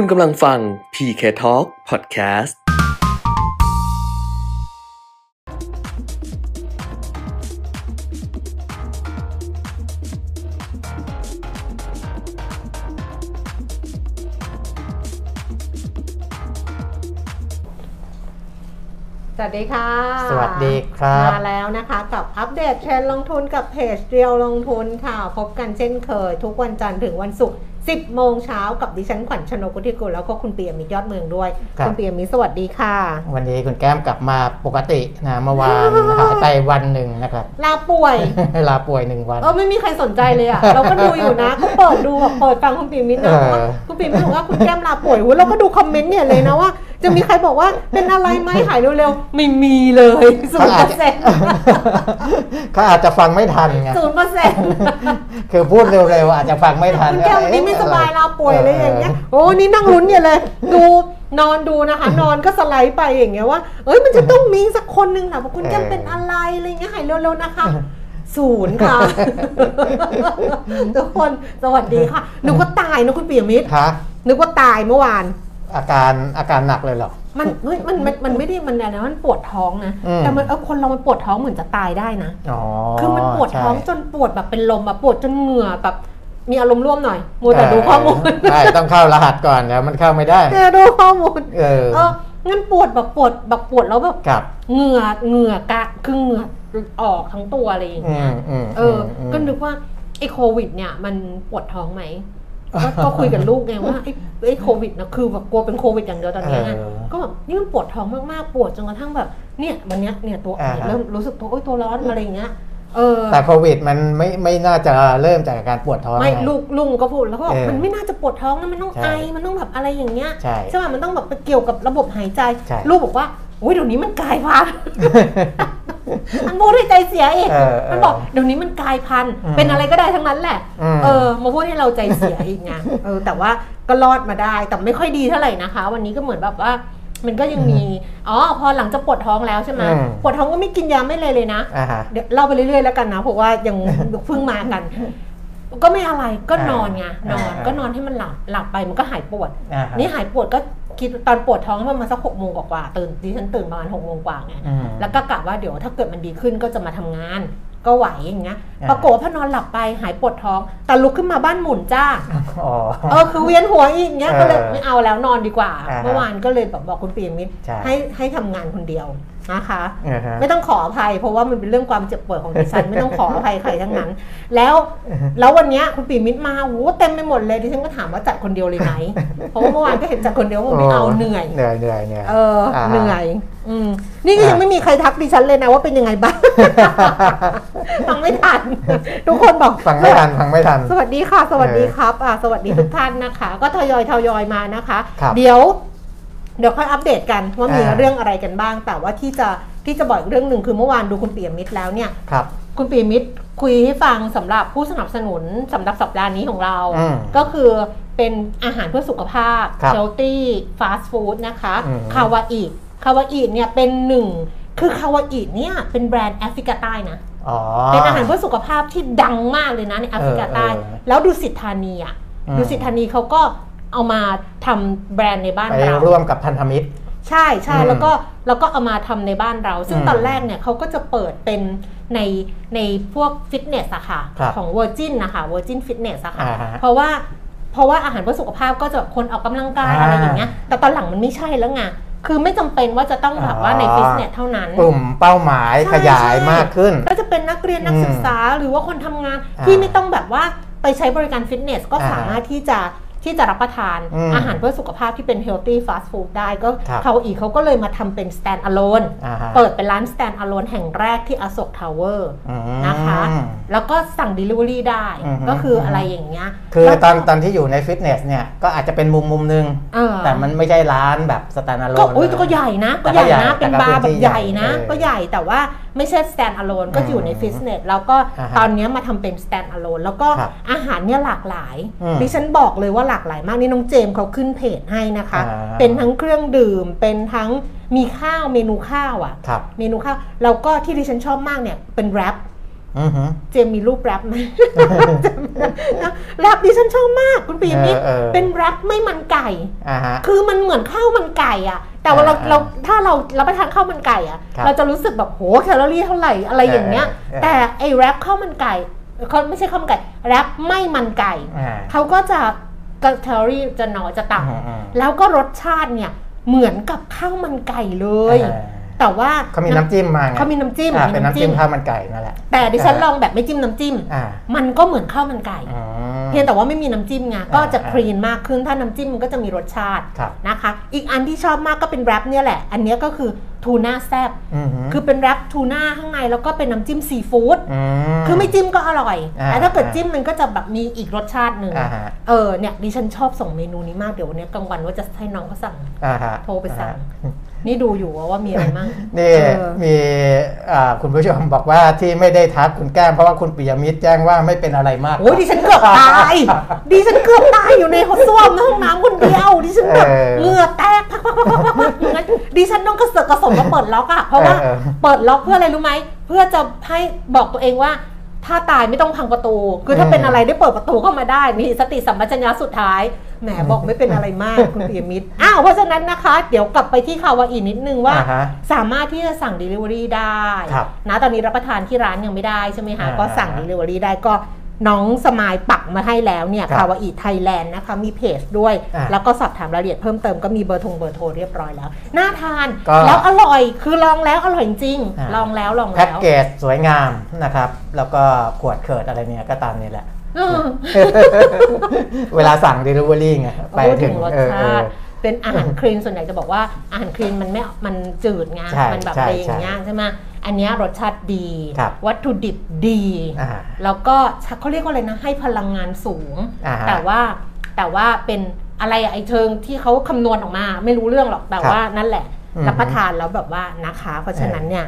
คุณกำลังฟัง PK Talk Podcast สวัสดีค่ะ สวัสดีครับ มาแล้วนะคะกับอัปเดตเทรนด์ลงทุนกับเพจเรียวลงทุนค่ะ พบกันเช่นเคย ทุกวันจันทร์ถึงวันศุกร์ 10 โมงเช้ากับดิฉันขวัญชนกุธิกุลแล้วก็คุณเปียมิตรยอดเมืองด้วยครับคุณเปียมิตรสวัสดีค่ะ วันนี้คุณแก้มกลับมาปกตินะเมื่อวานหายไปวันหนึ่งนะครับลาป่วยลาป่วยหนึ่งวันเออไม่มีใครสนใจเลยอะเราก็ดูอยู่นะก็เปิดดูแบบเปิดฟังคุณปีมิตรนะเออว่าคุณปีมิตรบอกว่าคุณแก้มลาป่วยหูเราก็ดูคอมเมนต์เนี่ยเลยนะว่า จะมีใครบอกว่าเป็นอะไรไหมหายเร็วๆ ไม่มีเลยศูนย์เปอร์เซ็นต์เขาอาจจะฟังไม่ทันไงศูนย์เปอร์เซ็นต์คือพูดเร็วๆอาจจะฟังไม่ทันคุณแก้ววันนี้ไม่สบายลาป่วยะอะไรอย่างเงี้ยโอ้นี่นั่งลุ้นอย่าเลยดูนอนดูนะคะนอนก็สไลด์ไปอย่างเงี้ยว่า เอ้ยมันจะต้องมีสักคนหนึ่งแหละว่าคุณแก้มเป็นอะไรอะไรอย่างเงี้ยหายเร็วๆนะคะศูนย์ค่ะทุกคนสวัสดีค่ะนึกว่าตายนะคุณปิยมิตรคะนึกว่าตายเมื่อวาน อาการอาการหนักเลยเหรอ มันเฮ้ยมันมันมันไม่ได้มันอะไรนะมันปวดท้องนะ อืม แต่มันเออคนเรามันปวดท้องเหมือนจะตายได้นะ อ๋อคือมันปวดท้องใช่จนปวดแบบเป็นลมอะปวดจนเหงื่อแบบมีอารมณ์ร่วมหน่อยมัวแต่ดูข้อมูลใช่ต้องเข้ารหัสก่อนเดี๋ยวมันเข้าไม่ได้ แต่ดูข้อมูลเออเอองั้นปวดแบบปวดแบบปวดแล้วแบบกับเหงื่อเหงื่อกะคือเหงื่อออกทั้งตัวอะไรอย่างอืเงี้ยมอืมเอออมก็นึกว่าไอ้โควิดเนี่ยมันปวดท้องไหม ก็ก็คุยกับลูกไงว่าไอ้ไอ้โควิดนะคือแบบกลัวเป็นโควิดอย่างเดียวตอนนี้ไงเออก็แบบนี่มันปวดท้องมากๆปวดจนกระทั่งแบบเนี่ยวันเนี้ยเนี่ยตัวอ่าฮะเริ่มรู้สึกตัวโอ๊ยตัวร้อนอะไรอย่างเงี้ยเออแต่โควิดมันไม่ไม่น่าจะเริ่มจากการปวดท้องไม่งลูกลุงก็พูดแล้วก็บอกเออมันไม่น่าจะปวดท้องนะมันต้องใช่ไอมันต้องแบบอะไรอย่างเงี้ยใช่ใช่ป่ะมันต้องแบบไปเกี่ยวกับระบบหายใจใช่ลูกบอกว่า อุ้ยเดี๋ยวนี้มันกลายพันธุ์มันพูดให้ใจเสียเองเออเออมันบอกเดี๋ยวนี้มันกลายพันธุ์อืมเป็นอะไรก็ได้ทั้งนั้นแหละอืมเออมาพูดให้เราใจเสียอีกไงเออแต่ว่าก็รอดมาได้แต่ไม่ค่อยดีเท่าไหร่นะคะ วันนี้ก็เหมือนแบบว่ามันก็ยังมี อ๋อ พอหลังจากปวดท้องแล้วใช่ไหมอืมปวดท้องก็ไม่กินยาไม่เลยเลยนะอ่าฮะเดี๋ยวเล่าไปเรื่อยๆแล้วกันนะ เพราะว่ายังเพิ่งมากัน ก็ไม่อะไร ก็นอนไง นอนอ่าก็นอนให้มันหลับ หลับไปมันก็หายปวดอ่าฮะนี่หายปวดก็ คิดตอนปวดท้องประมาณสักหกโมงกว่าๆตื่นดิฉันตื่นประมาณหกโมงกว่าไงอืมแล้วก็กะว่าเดี๋ยวถ้าเกิดมันดีขึ้นก็จะมาทำงาน ก็ไหวอย่างเงี้ยอ่าปรากฏว่าพอนอนหลับไปหายปวดท้อง แต่ลุกขึ้นมาบ้านหมุนจ้าอ๋อเออคือเวียนหัวอีกเงี้ยเออก็เลยไม่เอาแล้วนอนดีกว่าอ่าฮะเมื่อวานก็เลยแบบบอกคุณปียมิตรใช่ให้ให้ทำงานคนเดียวนะคะอ่าฮะไม่ต้องขออภัย เพราะว่ามันเป็นเรื่องความเจ็บปวดของดิฉันไม่ต้องขออภัยใครทั้งนั้น แล้วแล้ววันเนี้ยคุณปีมิตรมาโอ้โหเต็มไปหมดเลยดิฉันก็ถามว่าจัดคนเดียวเลยไหมเพราะว่าเมื่อวานก็เห็นจัดคนเดียวว่าไม่เอาเหนื่อยเหนื่อยเหนื่อยเหนื่อยเอออ่าฮะเหนื่อยอืม นี่ก็ยังไม่มีใครทักดิฉันเลยนะว่าเป็นยังไงบ้าง ฟังไม่ทัน ทุกคนบอกฟังไม่ทันฟังไม่ทัน สวัสดีค่ะ สวัสดีครับอ่าสวัสดีทุกท่านนะคะ ก็ทยอยทยอยมานะคะครับเดี๋ยว เดี๋ยวค่อยอัปเดตกันว่ามีอ่าเรื่องอะไรกันบ้าง แต่ว่าที่จะที่จะบอกอีกเรื่องหนึ่งคือเมื่อวานดูคุณเปียมิตรแล้วเนี่ยครับคุณปีมิตรคุยให้ฟังสำหรับผู้สนับสนุนสำหรับสัปดาห์นี้ของเราอืมก็คือเป็นอาหารเพื่อสุขภาพครับ healthy fast food นะคะอืมคาวาอิ คาวาอิเนี่ยเป็นหนึ่ง คือคาวาอิเนี่ยเป็นแบรนด์แอฟริกาใต้นะอ๋อเป็นอาหารเพื่อสุขภาพที่ดังมากเลยนะในแอฟริกาใต้เออเออแล้วดูสิทธานีอะอืมดูสิทธานีเขาก็เอามาทำแบรนด์ในบ้านไปเราร่วมกับพันธมิตร ใช่ใช่อืมแล้วก็แล้วก็เอามาทำในบ้านเรา ซึ่งอืมตอนแรกเนี่ยเขาก็จะเปิดเป็นในในพวกฟิตเนสอะค่ะครับของ Virgin นะคะ Virgin Fitness อะค่ะอ่าฮะเพราะว่าเพราะว่าอาหารเพื่อสุขภาพก็จะคนออกกำลังกายอ่าอะไรอย่างเงี้ยแต่ตอนหลังมันไม่ใช่แล้วไง คือไม่จำเป็นว่าจะต้องแบบว่าในอ๋อฟิตเนสเท่านั้นกลุ่มเป้าหมายใช่ขยายใช่มากขึ้น ก็จะเป็นนักเรียนนักอืมศึกษาหรือว่าคนทำงานอ่าที่ไม่ต้องแบบว่าไปใช้บริการฟิตเนสก็อ่าสามารถที่จะ ที่จะรับประทานอืมอาหารเพื่อสุขภาพที่เป็น healthy fast food ได้ก็ครับเขาอีกเขาก็เลยมาทำเป็น stand alone อ่าฮะเปิดเป็นร้าน stand alone แห่งแรกที่อโศกทาวเวอร์อืมนะคะ แล้วก็สั่ง delivery ได้อือฮึก็คืออะไรอย่างเงี้ยคือแล้วตอนตอนที่อยู่ในฟิตเนสเนี่ย ก็อาจจะเป็นมุมมุมหนึงเออแต่มันไม่ใช่ร้านแบบ stand alone ก็อุ้ยก็ใหญ่นะแต่ก็ก็ใหญ่นะใหญ่เป็นแต่ก็บาร์แบพื้นที่ใหญ่นะใหญ่เออก็ใหญ่แต่ว่า ไม่ใช่ stand alone ก็อยู่ในอืมฟิตเนสแล้วก็อ่าฮะตอนเนี้ยมาทำเป็น stand alone แล้วก็ครับอาหารเนี่ยหลากหลายอืมดิฉันบอกเลยว่าหลากหลายมากนี่น้องเจมส์เขาขึ้นเพจให้นะคะอ่าเป็นทั้งเครื่องดื่มเป็นทั้งมีข้าวเมนูข้าวอะครับเมนูข้าวแล้วก็ที่ดิฉันชอบมากเนี่ยเป็น wrap อือฮึ เจมมีรูป wrap ไหมแรปดิฉันชอบมากคุณปีมิตรเออเออเป็นแรปไม่มันไก่อ่าฮะคือมันเหมือนข้าวมันไก่อะแต่ว่าเราอ่าเราถ้าเรารับประทานข้าวมันไก่อะครับเราจะรู้สึกแบบโหแคลอรี่เท่าไหร่อะไรอย่างเงี้ยเออเออแต่ไอ้แรปข้าวมันไก่เขาไม่ใช่ข้าวมันไก่แรปไม่มันไก่อ่าเขาก็จะแคลอรี่จะน้อยจะต่อืมอืมำแล้วก็รสชาติเนี่ยเหมือนกับข้าวมันไก่เลยอ่า แต่ว่าเขามีน้ำจิ้มมาไงเขามีน้ำจิ้มอ่ามีเป็นน้ำจิ้มข้าวมันไก่นั่นแหละแต่ดิฉันอ่าลองแบบไม่จิ้มน้ำจิ้มอ่ามันก็เหมือนข้าวมันไก่อืมเพียงแต่ว่าไม่มีน้ำจิ้มไงก็จะอ่าคลีนมากขึ้นถ้าน้ำจิ้มมันก็จะมีรสชาติครับนะคะ อีกอันที่ชอบมากก็เป็นแรปเนี่ยแหละ อันเนี้ยก็คือทูน่าแซบอือฮึคือเป็นแรปทูน่าข้างในแล้วก็เป็นน้ำจิ้มซีฟู้ดมคือไม่จิ้มก็อร่อยอ่าแต่ถ้าเกิดจิ้มมันก็จะแบบมีอีกรสชาติหนึ่งอ่าฮะเออเนี่ยดิฉันชอบส่งเมนูนี้มากเดี๋ยววันนี้กลางวันว่าจะให้น้องเขาสั่งอ่าฮะโทรไปสั่งอ่า นี่ดูอยู่ว่ามีอะไรมั่งนี่เออมีอ่าคุณผู้ชมบอกว่าที่ไม่ได้ทักคุณแก้มเพราะว่าคุณปิยมิตรแจ้งว่าไม่เป็นอะไรมากโอ้ยดิฉันเกือบตายดิฉันเกือบตายอยู่ในห้องส้วมในห้องน้ำคนเดียวดิฉันแบบเออเหงื่อแตกพักพักพักพักพักพักอย่างนั้นดิฉันต้องกระเสือกกระสนมาเปิดล็อกอะเพราะว่าเออเออเปิดล็อกเพื่ออะไรรู้ไหมเพื่อจะให้บอกตัวเองว่าถ้าตายไม่ต้องพังประตู คือถ้าอืมเป็นอะไรได้เปิดประตูเข้ามาได้ มีสติสัมปชัญญะสุดท้าย แหมบอกไม่เป็นอะไรมากคุณปิยมิตรอ้าวเพราะฉะนั้นนะคะ เดี๋ยวกลับไปที่คาวาอีนิดนึงว่าอ่าฮะสามารถที่จะสั่ง Delivery ได้ครับนะตอนนี้รับประทานที่ร้านยังไม่ได้ใช่ไหมคะอ่าก็สั่ง Delivery ได้ก็น้องสมายปักมาให้แล้วเนี่ยครับคาวาอีไทยแลนด์นะคะมีเพจด้วยอ่าแล้วก็สอบถามรายละเอียดเพิ่มเติมก็มีเบอร์ทงเบอร์โทรเรียบร้อยแล้วน่าทานก็แล้วอร่อยคือลองแล้วอร่อยจริงอ่าลองแล้วลองแพ็กแล้วเกจสวยงามนะครับแล้วก็ขวดเขิดอะไรเนี่ยก็ตามนี้แหละ เออเวลาสั่ง Delivery ไงไปพูดถึถึงงรสเออเอชาอติเป็นอาหารคลีนส่วนใหญ่จะบอกว่าอาหารคลีนมันไม่ มันจืดไงใช่มันแบบใช่อะไรอย่างเงี้ยใช่ไหมอันเนี้ยรสชาติดีครับวัตถุดิบดีอ่าแล้วก็เขาเรียกว่าอะไรนะ ให้พลังงานสูงอ่าฮะแต่ว่าแต่ว่าเป็นอะไรอะไอเชิงที่เขาคำนวณออกมา ไม่รู้เรื่องหรอกแต่ครับว่านั่นแหละอืมรับประทานแล้วแบบว่านะคะ เพราะฉะนั้นเนี่ย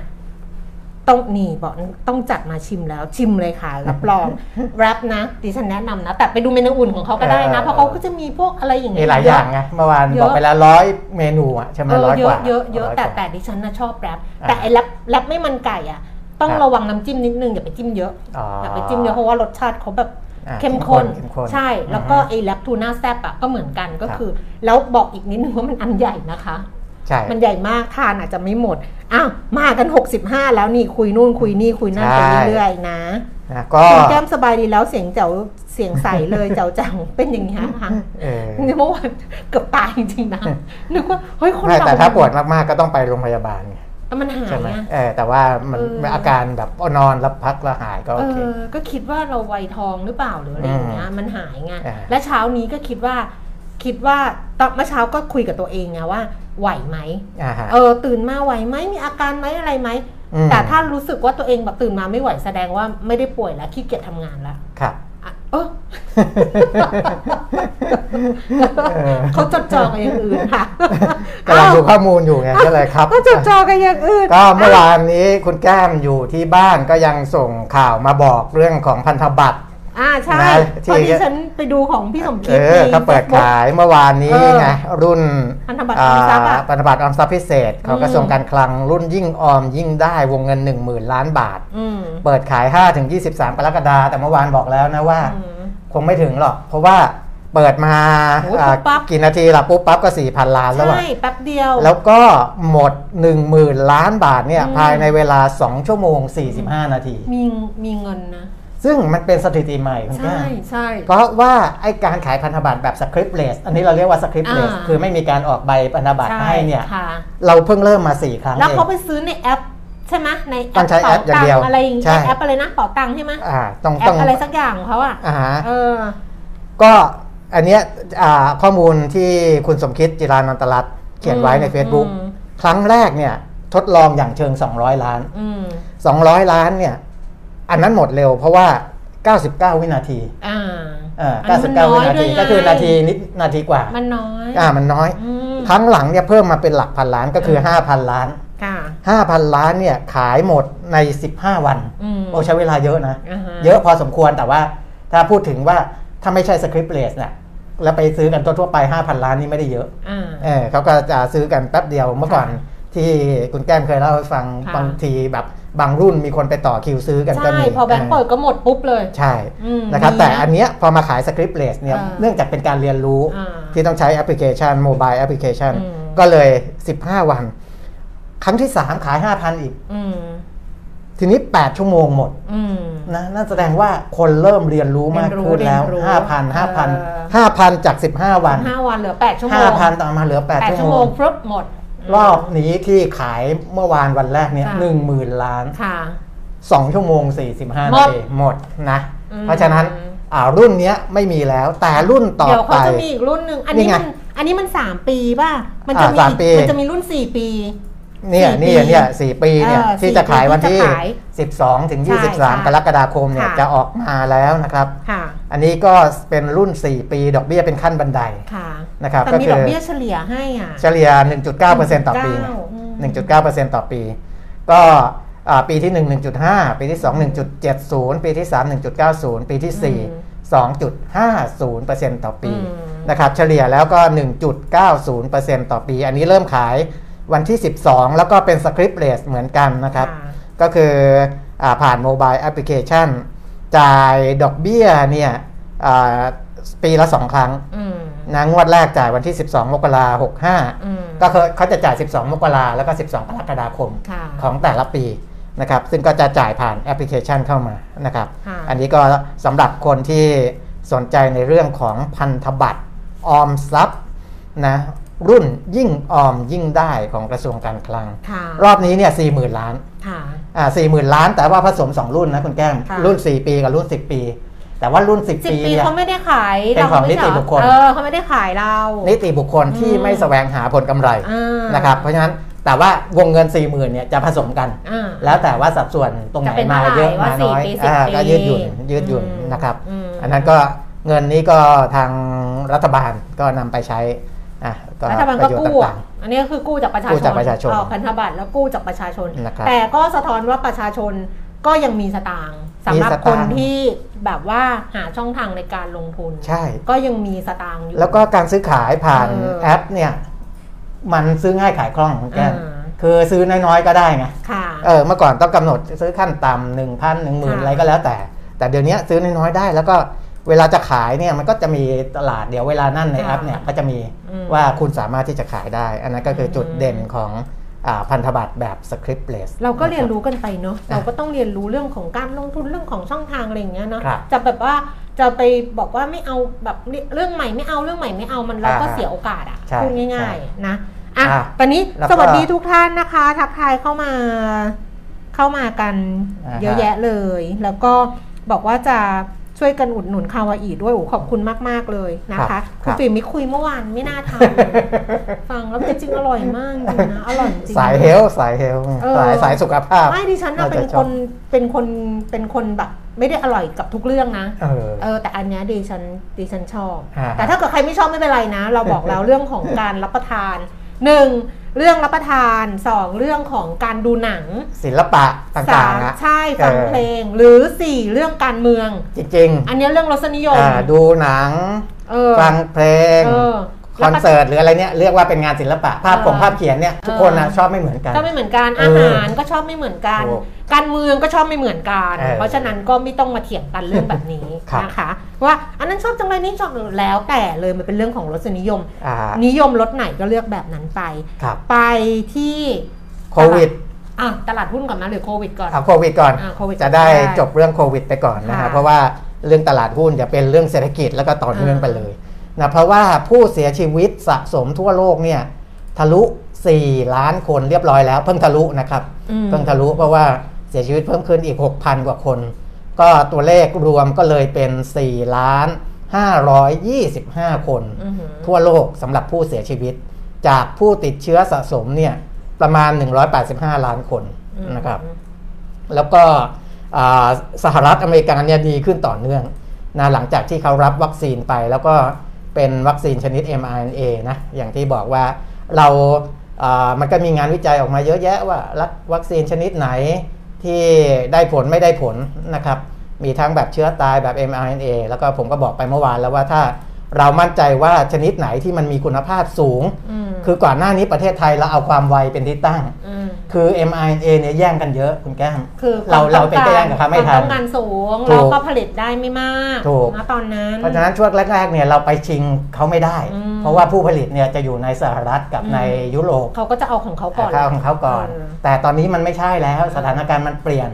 ต้องนี่บอกต้องจัดมาชิมแล้วชิมเลยค่ะ รับรองแรปนะดิฉันแนะนำนะ แต่ไปดูเมนูอื่นของเขาก็ได้นะเออเพราะเขาก็จะมีพวกอะไรอย่างมีเงี้ยหลายอย่างไงเมื่อวานเยอะบอกไปแล้วร้อยเมนูอะใช่ไหมเออร้อยเยกอะว่าเยอะเยอะร้แต่กว่าแต่ดิฉันนะชอบแรปอ่าแต่ไอ้แรปแรปไม่มันไก่อะ ต้องครับระวังน้ำจิ้มนิดนึงอย่าไปจิ้มเยอะอ๋อออย่าไปจิ้มเยอะเพราะว่ารสชาติเขาแบบอ่าเข้มข้นเข้มข้นใช่แล้วก็อือฮึไอ้แรปทูน่าแซบอะก็เหมือนกันก็ครับคือ แล้วบอกอีกนิดนึงว่ามันอันใหญ่นะคะใช่ มันใหญ่มากทานอาจจะไม่หมดอ้าวมากัน 65 แล้วนี่คุยนู่นคุยนี่คุยนั่นไปเรื่อยๆนะนะก็คุณแก้มสบายดีแล้วเสียงเจ๋วเสียงใสเลยเจ๋วจังเป็นอย่างนี้ฮะคะเออเมื่อวานเกือบตายจริงๆนะนึกว่าเฮ้ยคนไม่เราแต่ถ้าปวดมากๆก็ต้องไปโรงพยาบาลไงมันหายใช่ไหมอะเออแต่ว่ามันเอออาการแบบนอนแล้วพักแล้วหายก็เอโอเคอก็คิดว่าเราวัยทองหรือเปล่าหรืออะไรอย่างเงี้ยมันหายไงอ่าและเช้านี้ก็คิดว่าคิดว่าตอนเมื่อเช้าก็คุยกับตัวเองไงว่า ไหวไหมอ่าฮะเออตื่นมาไหวไหมมีอาการไหมอะไรไหมอืมแต่ถ้ารู้สึกว่าตัวเองแบบตื่นมาไม่ไหวแสดงว่าไม่ได้ป่วยแล้วขี้เกียจทำงานแล้วครับอะเออเออเขาจดจอกันอย่างอื่นค่ะกำลังดูข้อมูลอยู่ไงก็เลยครับ ก็จดจอกันอย่างอื่น ก็เมื่อวานนี้คุณแก้มอยู่ที่บ้านก็ยังส่งข่าวมาบอกเรื่องของพันธบัตร อ่าใช่นะที่พอดีฉันไปดูของพี่สมเอคิดอในเขาเปิด Facebook ขายเมื่อวานนี้เออไงรุ่นพันธบัตรออมทรัพย์อะาพันธบัตรออมทรัพย์พิเศษของอืมกระทรวงการคลังรุ่นยิ่งออมยิ่งได้วงเงิน 1 0,000 ล้านบาทอืมเปิดขาย 5-23 กรกฎาคมแต่เมื่อวานบอกแล้วนะว่าอืมคงไม่ถึงหรอก เพราะว่าเปิดมาโอ้ยอ่าปุ๊บปั๊บกี่นาทีละปุ๊บปั๊บก็4,000ล้านแล้วอะใช่แป๊บเดียว แล้วก็หมด 10,000 ล้านบาทเนี่ยอืมภายในเวลา 2 ชั่วโมง 45 นาที มีมีเงินนะ ซึ่งมันเป็นสถิติใหม่คุณใช่แก้มใช่เพราะว่าไอ้การขายพันธบัตรแบบ scripless อันนี้เราเรียกว่า scripless อ่าคือไม่มีการออกใบพันธบัตรใช่ให้เนี่ยค่ะเราเพิ่งเริ่มมา 4 ครั้งแล้วเองเขาไปซื้อในแอปใช่ไหมในแอปต้องใช้แอปอย่างเป๋าตัเดียวงอะไรอย่างใช่เงี้ยแอปอะไรนะเป๋าตังค์ใช่ไหมอ่าต้องแอปต้ปองอะไรสักอย่างของเขาอะอ่าฮะเออ ก็อันเนี้ยอ่าข้อมูลที่คุณสมคิดจิรานนตรัตน์เขียนไว้ใน Facebook อืมครั้งแรกเนี่ยทดลองอย่างเชิง 200 ล้านอืม200 ล้านเนี่ย อันนั้นหมดเร็วเพราะว่า 99 วินาทีอ่าเอออันนั้นมัน99 วิน้อยนาด้วทียไงก็คือนาทีนิดนาทีกว่า มันน้อยอ่ามันน้อยอืมครั้งหลังเนี่ยเพิ่มมาเป็นหลักพันล้านก็คือ 5,000 ล้านค่ะ5,000ล้านเนี่ยขายหมดใน 15 วันอืมโอ้ใช้เวลาเยอะนะอ่าฮะเยอะพอสมควรแต่ว่า ถ้าพูดถึงว่าถ้าไม่ใช่สคริปต์เลสเนี่ยแล้วไปซื้อกันทั่วๆไป 5,000 ล้านนี่ไม่ได้เยอะอ่าเออเขาก็จะซื้อกันแป๊บเดียวเมื่อก่อนที่คุณแก้มเคยเล่าให้ฟังค่ะบางทีแบบ บางรุ่นมีคนไปต่อคิวซื้อกันก็ใช่มีพอแบงค์เปิดก็หมดปุ๊บเลย ใช่อืมนะครับมีแต่นะอันเนี้ยพอมาขาย scripless เนี่ยอ่าเนื่องจากเป็นการเรียนรู้อ่าที่ต้องใช้แอปพลิเคชัน mobile application อืมก็เลย 15 วัน ครั้งที่ 3 ขาย 5,000 อีกอืมทีนี้ 8 ชั่วโมงหมดอืมนะนั่นแสดงว่าคนเริ่มเรียนรู้มากขึ้นแล้วเรียนรู้5,000เออ5,000 5,000 จาก 15 วันห้าวันเหลือแปดชั่วโมง5,000ต่อมาเหลือแปด8ชั่ชั่ววโมโมงงปุ๊บหมด รอบนี้ที่ขายเมื่อวานวันแรกเนี่ยค่ะหนึ่งหมื่นล้านค่ะ2ชั่วโมง45หมนาดทีหมดนะอืมเพราะฉะนั้นอ่ารุ่นเนี้ยไม่มีแล้วแต่รุ่นต่อเดี๋ยวไปเขาจะมีอีกรุ่นหนึ่งอันนี้นี่ไงมันอันนี้มันสามปีป่ะมันจะมีอ่าสามปีมันจะมีรุ่นสี่ปี เนี่ยสี่นี่ปีเนี่ยสี่ปีเนี่ยเออที่จะขายวันที่ สี่ปีที่จะขาย12 ถึง ใช่ค่ะ23กรกฎาคมเนี่ยค่ะ จะออกมาแล้วนะครับ ค่ะ อันนี้ก็เป็นรุ่น 4 ปีดอกเบี้ยเป็นขั้นบันได ค่ะนะครับแต่ก็มีคือ ดอกเบี้ยเฉลี่ยให้อะ เฉลี่ย 1.9%ต่อปีไงอืม 1.9%ต่อปี ก็อ่าปีที่ 1 1.5 ปีที่ 2 1.70 ปีที่ 3 1.90 ปีที่ 4 2.50%ต่อปีอืม นะครับเฉลี่ยแล้วก็ 1.90%ต่อปี อันนี้เริ่มขาย วันที่ 12 แล้วก็เป็น scripless เหมือนกันนะครับค่ะก็คืออาผ่าน mobile application จ่ายดอกเบี้ยเนี่ยอ่าปีละ2ครั้งอืมนะงวดแรกจ่ายวันที่ 12 มกราคมอืม65ก็คือเขาจะจ่าย 12 มกราแล้วก็ 12กรกฎาคมค่ะของแต่ละปีนะครับ ซึ่งก็จะจ่ายผ่านแอปพลิเคชันเข้ามานะครับค่ะอันนี้ก็สำหรับคนที่สนใจในเรื่องของพันธบัตรออมทรัพย์นะ รุ่นยิ่งออมยิ่งได้ของกระทรวงการคลังค่ะรอบนี้เนี่ยสี่หมื่นล้านค่ะอ่าสี่หมื่นล้าน แต่ว่าผสม 2 รุ่นนะคุณแก้มค่ะรุ่น 4 ปีกับรุ่น 10 ปี แต่ว่ารุ่น 10สิบปีปีเนี่ยเขาไม่ได้ขายเป็นของนิติบุคคลเออเขาไม่ได้ขายเรา นิติบุคคลที่อืมไม่แสวงหาผลกำไรอ่านะครับเพราะฉะนั้นแต่ว่าวงเงิน 4 0,000เนี่ยจะผสมกันอ่าแล้วแต่ว่าสัดส่วนตรงไหนจะเป็นมาเท่าไหร่เยอะว่ามาน้อยสี่ปีอ่าสิบปีก็ยืดหยุ่นยืดหยุ่นอืมนะครับอืมอันนั้นก็เงินนี้ก็ทางรัฐบาลก็นำไปใช้อะ รัฐบาลปก็ระโยชน์กู้ต่าอะงอันนี้ก็คือกู้จากประชาชนกู้จากประชาชนเอาพันธบัตรแล้วกู้จากประชาชนนะครับแต่ก็สะท้อนว่าประชาชนก็ยังมีสตางค์สำหรับมีสตางค์คนที่แบบว่าหาช่องทางในการลงทุนๆใช่ ก็ยังมีสตางค์อยู่ แล้วก็การซื้อขายผ่านเออแอปเนี่ย มันซื้อง่ายขายคล่องคุณแก้มอ่าคือซื้อน้อยๆก็ได้ไงค่ะเออเมื่อก่อนต้องกำหนดซื้อขั้นต่ำหนึ่งพันหนึ่งหมื่นค่ะอะไรก็แล้วแต่ แต่เดี๋ยวนี้ซื้อน้อยๆได้แล้วก็ เวลาจะขายเนี่ยมันก็จะมีตลาดเดี๋ยวเวลานั่นในแอปเนี่ยก็จะมีอืมว่าคุณสามารถที่จะขายได้ อันนั้นก็คือจุดเด่นของอาพันธบัตรแบบสคริปต์เลสเราก็เรียนรู้กันไปเนาะอะเราก็ต้องเรียนรู้เรื่องของการลงทุนเรื่องของช่องทางอะไรอย่างเงี้ยเนาะครับจะแบบว่าจะไปบอกว่าไม่เอาแบบเรื่องใหม่ไม่เอาเรื่องใหม่ไม่เอามันเราก็อ่าเสียโอกาสอะใช่พูดใช่ง่าย ๆ นะอะอะตอนนี้แล้วก็สวัสดีทุกท่านนะคะ ทักทายเข้ามาเข้ามากันอ่าฮะเยอะแยะเลย แล้วก็บอกว่าจะ ช่วยกันอุดหนุนคาวาอีด้วยโอ้ขอบคุณมาก ๆ เลยนะคะคุณฟิล์มมิคุยเมื่อวานไม่น่าทานเลยฟังแล้วจริงๆอร่อยมากจริงนะอร่อยจริงสาย healthสาย health เออสายสายสุขภาพไม่ดิฉันน่ะเราจะเป็นคนชอบเป็นคนเป็นคนแบบไม่ได้อร่อยกับทุกเรื่องนะเออเออแต่อันเนี้ยดิฉันดิฉันชอบอ่าแต่ถ้าเกิดใครไม่ชอบไม่เป็นไรนะ เราบอกแล้วเรื่องของการรับประทานหนึ่ง เรื่องรับประทานสองเรื่องของการดูหนังศิลปะต่สาางมๆอะใช่ฟังเออเพลง หรือสี่เรื่องการเมือง จริงอันเนี้ยเรื่องรสนิยๆมอ่าดูหนังเออฟังเพลงเออ คอนเสิร์ตหรืออะไรเนี่ยเรียกว่าเป็นงานศิลปะ ภาพเออของภาพเขียนเนี่ยทุกคนนะชอบไม่เหมือนกันก็ไม่เหมือนกันเออาอหารก็ชอบไม่เหมือนกันถูกการเมืองก็ชอบไม่เหมือนกันเออเพราะฉะนั้นก็ไม่ต้องมาเถียงกันเรื่องแบบนี้ครับนะคะว่าอันนั้นชอบจังเลยนี่ชอบแล้วแต่เลยมันเป็นเรื่องของรสนิยมอ่านิยมรสไหนก็เลือกแบบนั้นไปครับไปที่โควิดอะตลาดหุ้นก่อนนะหรือโควิดก่อนเอาโควิดก่อนอ่าโควิดจะได้ได้จบเรื่องโควิดไปก่อนนะฮะค่ะเพราะว่าเรื่องตลาดหุ้นจะเป็นเรื่องเศรษฐกิจแล้วก็ต่อเนื่องอ่าไปเลย นะเพราะว่าผู้เสียชีวิตสะสมทั่วโลกเนี่ยทะลุ 4 ล้านคนเรียบร้อยแล้ว เพิ่งทะลุนะครับอืมเพิ่งทะลุเพราะว่าเสียชีวิตเพิ่มขึ้นอีก 6,000 กว่าคน ก็ตัวเลขรวมก็เลยเป็น 4 ล้าน 525 คนอือหือทั่วโลกสำหรับผู้เสียชีวิต จากผู้ติดเชื้อสะสมเนี่ยประมาณ 185 ล้านคนนะครับ แล้วก็อ่าสหรัฐอเมริกาเนี่ยดีขึ้นต่อเนื่องนะหลังจากที่เขารับวัคซีนไปแล้วก็ เป็นวัคซีนชนิด mRNA นะอย่างที่บอกว่าเราอ่ามันก็มีงานวิจัยออกมาเยอะแยะว่ารักวัคซีนชนิดไหนที่ได้ผลไม่ได้ผลนะครับ มีทั้งแบบเชื้อตายแบบ mRNA แล้วก็ผมก็บอกไปเมื่อวานแล้วว่าถ้า เรามั่นใจว่าชนิดไหนที่มันมีคุณภาพสูงอืมคือก่อนหน้านี้ประเทศไทยเราเอาความไวเป็นที่ตั้งอืมคือ mRNA เนี่ยแย่งกันเยอะคุณแก้มคือเราเราเป็นแย่งกับเขาไม่ทัควานมต้องการสูงถูกแล้วก็ผลิตได้ไม่มากถูกนะตอนนั้น เพราะฉะนั้นช่วงแรกๆเนี่ยเราไปชิงเขาไม่ได้อืมเพราะว่าผู้ผลิตเนี่ยจะอยู่ในสหรัฐกับอืมในยุโรปเขาก็จะเอาของเขาก่อนข้าวของเขาก่อนเออแต่ตอนนี้มันไม่ใช่แล้วสถานการณ์มันเปลี่ยน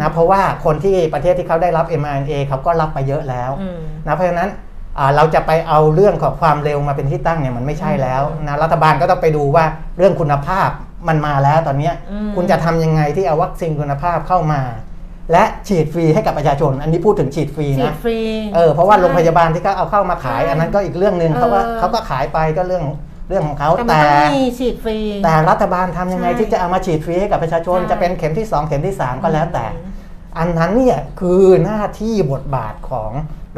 นะเพราะว่าคนที่ประเทศที่เขาได้รับ mRNA เขาก็รับไปเยอะแล้วอืมนะเพราะฉะนั้นอ่า เราจะไปเอาเรื่องของความเร็วมาเป็นที่ตั้งเนี่ยมันไม่ใช่แล้วนะรัฐบาลก็ต้องไปดูว่าเรื่องคุณภาพมันมาแล้วตอนเนี้ยอืมคุณจะทำยังไงที่เอาวัคซีนคุณภาพเข้ามา และฉีดฟรีให้กับประชาชน อันนี้พูดถึงฉีดฟรีฉีดนะฟรีเออเพราะว่าโรงพยาใช่บาลที่เขาเอาเข้ามาขายใช่อันนั้นก็อีกเรื่องหนึ่งเออเขาก็เขาก็ขายไปก็เรื่องเรื่องของเขาแต่มันแต่ต้องมีฉีดฟรีแต่รัฐบาลทำยังไงใช่ที่จะเอามาฉีดฟรีให้กับประชาชนใช่จะเป็นเข็มที่ 2 เข็มที่ 3 ก็แล้วแต่ อันนั้นเนี่ยคือหน้าที่บทบาทของ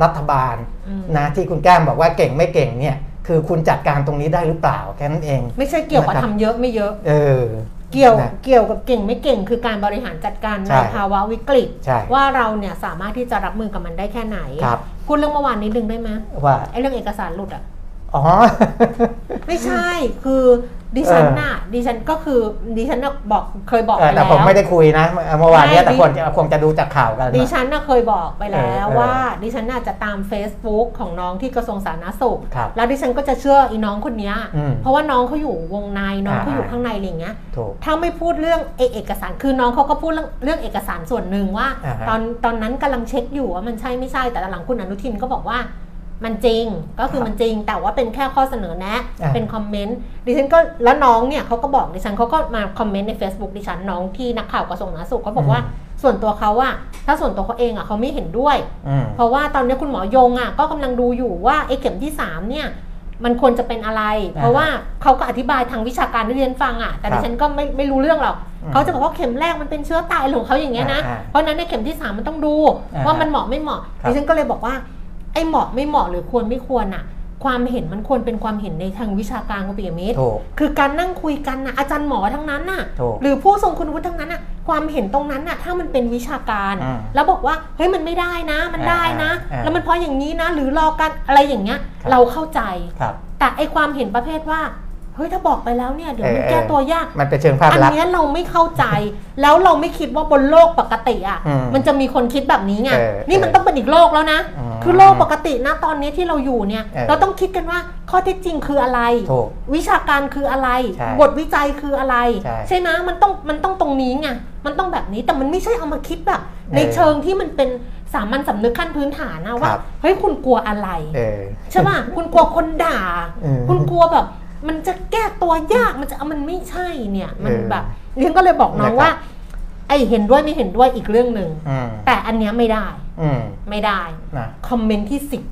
รัฐบาลอืมนะที่คุณแก้มบอกว่าเก่งไม่เก่งเนี่ยคือคุณจัดการตรงนี้ได้หรือเปล่าแค่นั้นเอง ไม่ใช่เกี่ยวกับนะครับทำเยอะไม่เยอะ เออ เกี่ยวนะเกี่ยวกับเก่งไม่เก่ง คือการบริหารจัดการใช่ในภาวะวิกฤตใช่ว่าเราเนี่ยสามารถที่จะรับมือกับมันได้แค่ไหนครับพูดเรื่องเมื่อวานนิดนึงได้ไหมว่าไอ้เรื่องเอกสารหลุดอะอ๋อ ไม่ใช่คือ ดิฉันน่ะดิฉันก็คือดิฉันน่ะบอกเคยบอกเอไปอแล้วแต่ผมไม่ได้คุยนะเมื่อวานเนี้ยไม่แต่ดิคนจะคงจะดูจากข่าวกันดิฉันน่ะเคยบอกไปแล้วเออเออว่าดิฉันน่ะจะตาม Facebook ของน้องที่กระทรวงสาธารณสุขครับแล้วดิฉันก็จะเชื่ออีน้องคนเนี้ยอืมเพราะว่าน้องเขาอยู่วงในน้องเขาอ่าอยู่ข้างในอะไรอย่างเงี้ยถูกถ้าไม่พูดเรื่องเอเอกสารคือน้องเขาก็พูดเรื่องเรื่องเอกสารส่วนหนึ่งว่าอ่าฮะตอนตอนนั้นกำลังเช็คอยู่ว่ามันใช่ไม่ใช่แต่หลังคุณอนุทินก็บอกว่า มันจริงก็คือมันจริงแต่ว่าเป็นแค่ข้อเสนอแนะอ่าเป็นคอมเมนต์ดิฉันก็แล้วน้องเนี่ยเขาก็บอกดิฉันเขาก็มาคอมเมนต์ใน Facebook ดิฉันน้องที่นักข่าวกระทรวงสาธารณสุขเขาบอกว่าส่วนตัวเขาอะถ้าส่วนตัวเขาเองอะเขาไม่เห็นด้วยอืมเพราะว่าตอนนี้คุณหมอยงอะก็กำลังดูอยู่ว่าไอ้เข็มที่ 3 เนี่ยมันควรจะเป็นอะไรอ่าเพราะว่าเขาก็อธิบายทางวิชาการที่เรียนฟังอะ แต่ครับดิฉันก็ไม่ไม่รู้เรื่องหรอกอืมเขาจะบอกว่าเข็มแรกมันเป็นเชื้อตายของเขาอย่างเงี้ยนะอ่าเพราะฉะนั้นในเข็มที่ 3 มันต้องดูอ่าว่ามันเหมาะไม่เหมาะครับดิฉันก็เลยบอกว่า ไอ้เหมาะไม่เหมาะหรือควรไม่ควรอะความเห็นมันควรเป็นความเห็นในทางวิชาการคุณปิยมิตรถูกคือการนั่งคุยกันนะอาจารย์หมอทั้งนั้นน่ะถูกหรือผู้ทรงคุณวุฒิทั้งนั้นน่ะ ความเห็นตรงนั้นน่ะ ถ้ามันเป็นวิชาการอืมแล้วบอกว่าเฮ้ยมันไม่ได้นะ มันได้นะอ่าอ่าแล้วมันเพราะอย่างนี้นะ หรือรอกันอะไรอย่างเงี้ยครับเราเข้าใจครับแต่ไอความเห็นประเภทว่า เฮ้ยถ้าบอกไปแล้วเนี่ยเดี๋ยวมันเออแก้ตัวยาก มันเป็นเชิงภาพอันลักษณ์เนี้ยเราไม่เข้าใจ แล้วเราไม่คิดว่าบนโลกปกติอะอืมมันจะมีคนคิดแบบนี้ไงเออนี่มันเออต้องเป็นอีกโลกแล้วนะอืมคือโลกปกตินะตอนนี้ที่เราอยู่เนี่ยเออเราต้องคิดกันว่าข้อเท็จจริงคืออะไรถูกวิชาการคืออะไรใช่บทวิจัยคืออะไร ใช่ไหมมันต้องมันต้องตรงนี้ไงมันต้องแบบนี้แต่มันไม่ใช่เอามาคิดแบบ ในเออเชิงที่มันเป็นสามัญสำนึกขั้นพื้นฐานนะว่าครับเฮ้ยคุณกลัวอะไรเออใช่ป่ะคุณกลัวคนด่าเออคุณกลัวแบบ มันจะแก้ตัวยากมันจะเอามันไม่ใช่เนี่ย มันเออแบบเรียนก็เลยบอกน้องนะครับว่า ไอเห็นด้วยไม่เห็นด้วยอีกเรื่องหนึ่งอืมแต่อันเนี้ยไม่ได้อืมไม่ได้นะคอมเมนต์ที่สิบ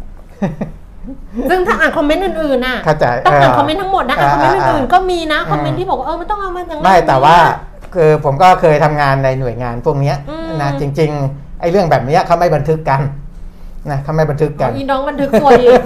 ซึ่งถ้าอ่านคอมเมนต์อื่นๆน่ะเข้าใจต้องอ่านเออคอมเมนต์ทั้งหมดนะอ่านคอมเมนต์อ่าอื่นๆก็มีนะอืมคอมเมนต์ที่บอกว่าเออมันต้องเอามันอย่างนั้นไม่แต่ว่าอย่างนี้คือผมก็เคยทำงานในหน่วยงานพวกเนี้ยอืมนะจริง ๆไอ้เรื่องแบบเนี้ยเขาไม่บันทึกกัน นะเขาไม่บันทึกกันอีน้องบันทึกตัวอีก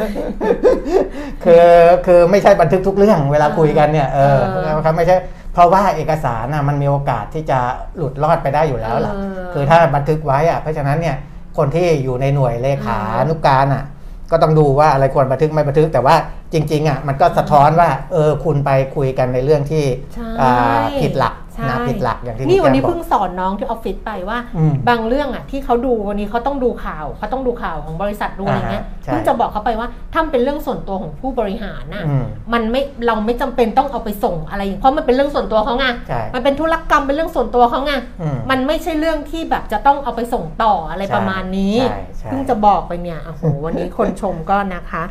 คือคือไม่ใช่บันทึกทุกเรื่องเวลาคุยกันเนี่ยเออเออครับไม่ใช่เพราะว่าเอกสารน่ะมันมีโอกาสที่จะหลุดรอดไปได้อยู่แล้วล่ะเออคือถ้าบันทึกไว้อะเพราะฉะนั้นเนี่ยคนที่อยู่ในหน่วยเลขาอืมนุการอะ ก็ต้องดูว่าอะไรควรบันทึกไม่บันทึกแต่ว่าจริงๆอะมันก็สะท้อนว่าเออคุณไปคุยกันในเรื่องที่ใช่อ่าผิดหลักใช่ นะผิดหลักอย่างที่นี่คุณวันนี้แก้มบอกเพิ่งสอนน้องที่ออฟฟิศไปว่าอืมบางเรื่องอะที่เขาดูวันนี้เขาต้องดูข่าวเขาต้องดูข่าวของบริษัทดูอะไรเงี้ยอ่าฮะใช่เพิ่งจะบอกเขาไปว่าถ้ามันเป็นเรื่องส่วนตัวของผู้บริหารน่ะอืมมันไม่เราไม่จำเป็นต้องเอาไปส่งอะไรอย่างเพราะมันเป็นเรื่องส่วนตัวเขาไงใช่มันเป็นธุรกรรมเป็นเรื่องส่วนตัวเขาไงอืมมันไม่ใช่เรื่องที่แบบจะต้องเอาไปส่งต่ออะไรใช่ประมาณนี้ใช่ใช่เพิ่งจะบอกไปเนี่ยโอ้โหวันนี้คนชมก็นะคะ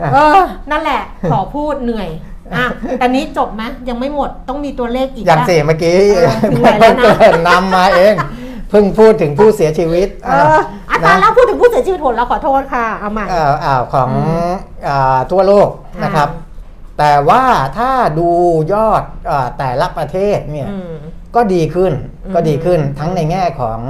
อะเออนั่นแหละขอพูดเหนื่อย อะแต่นี้จบไหมยังไม่หมดต้องมีตัวเลขอีกอย่างปะสี่เมื่อกี้เออถึงไหนแล้วนะเพิ่งนำมาเองเพิ่งพูดถึงผู้เสียชีวิตเอออาจารย์แล้วพูดถึงผู้เสียชีวิตผลเราขอโทษค่ะเอาใหม่เอ่ออ่าของอืมอ่าทั่วโลกนะครับค่ะแต่ว่าถ้าดูยอดอาแต่ละประเทศเนี่ยอืมก็ดีขึ้นอืมก็ดีขึ้นทั้งในแง่ของ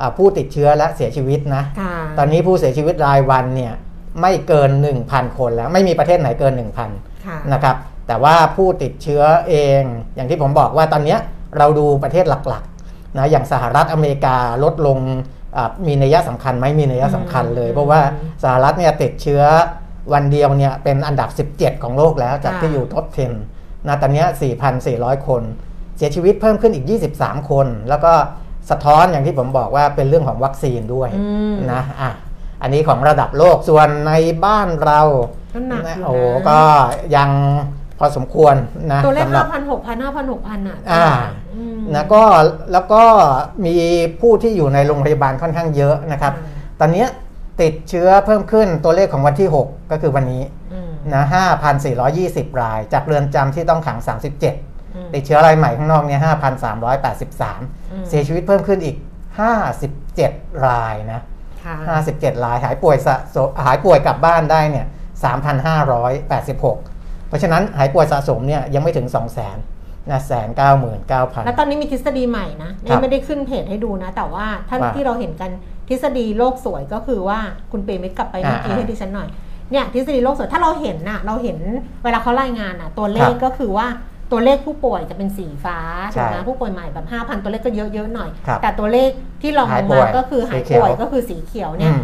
อาผู้ติดเชื้อและเสียชีวิตนะค่ะตอนนี้ผู้เสียชีวิตรายวันเนี่ยไม่เกิน 1,000 คนแล้ว ไม่มีประเทศไหนเกิน 1,000ค่ะนะครับ แต่ว่าผู้ติดเชื้อเอง อย่างที่ผมบอกว่าตอนเนี้ยเราดูประเทศหลักๆนะอย่างสหรัฐอเมริกาลดลงอ่ามีนัยสำคัญไหมมีนัยสำคัญเลยอืมเพราะว่าสหรัฐเนี่ยติดเชื้อวันเดียวเนี่ยเป็นอันดับ 17 ของโลกแล้วจากค่ะที่อยู่ท็อป10นะตอนเนี้ย4,400 คน เสียชีวิตเพิ่มขึ้นอีก 23 คน แล้วก็สะท้อนอย่างที่ผมบอกว่าเป็นเรื่องของวัคซีนด้วยอืมนะอะอันนี้ของระดับโลกส่วนในบ้านเราก็หนักอยู่นะโอ้ก็ยัง พอสมควรนะตัวเลขสำหรัห้าบพันหกพันห้าพันหกพันอะอ่าอืมนะก็แล้วก็มีผู้ที่อยู่ในโรงพยาบาลค่อนข้างเยอะนะครับอ่าตอนเนี้ยติดเชื้อเพิ่มขึ้นตัวเลขของวันที่ 6 ก็คือวันนี้อืมนะ5,420 ราย จากเรือนจำที่ต้องขัง 37อืมติดเชื้อรายใหม่ข้างนอกเนี่ย5,383อืมเสียชีวิตเพิ่มขึ้นอีก 57 รายนะค่ะ57 รายหายป่วยสะสมหายป่วยกลับบ้านได้เนี่ย3,586 เพราะฉะนั้นหายป่วยสะสมเนี่ยยังไม่ถึง 2 0 0 0 0 0นะแสนเก้าหมื่นเก้าพันแล้วตอนนี้มีทฤษฎีใหม่นะครันี่บไม่ได้ขึ้นเพจให้ดูนะ แต่ว่าท่านว่าที่เราเห็นกันทฤษฎีโลกสวยก็คือว่าคุณเปรมิตรกลับไปเมื่อกี้อ่าให้ดิฉันหน่อยเนี่ยทฤษฎีโลกสวยถ้าเราเห็นน่ะเราเห็นเวลาเขารายงานน่ะตัวเลขครับก็คือว่าตัวเลขผู้ป่วยจะเป็นสีฟ้าใช่ถูกไหมผู้ป่วยใหม่แบบ5,000 ตัวเลขก็เยอะๆหน่อยครับแต่ตัวเลขที่รองลหายงป่มาวยก็คือหายสีเขียวป่วยก็คือสีเขียวเนี่ยอืม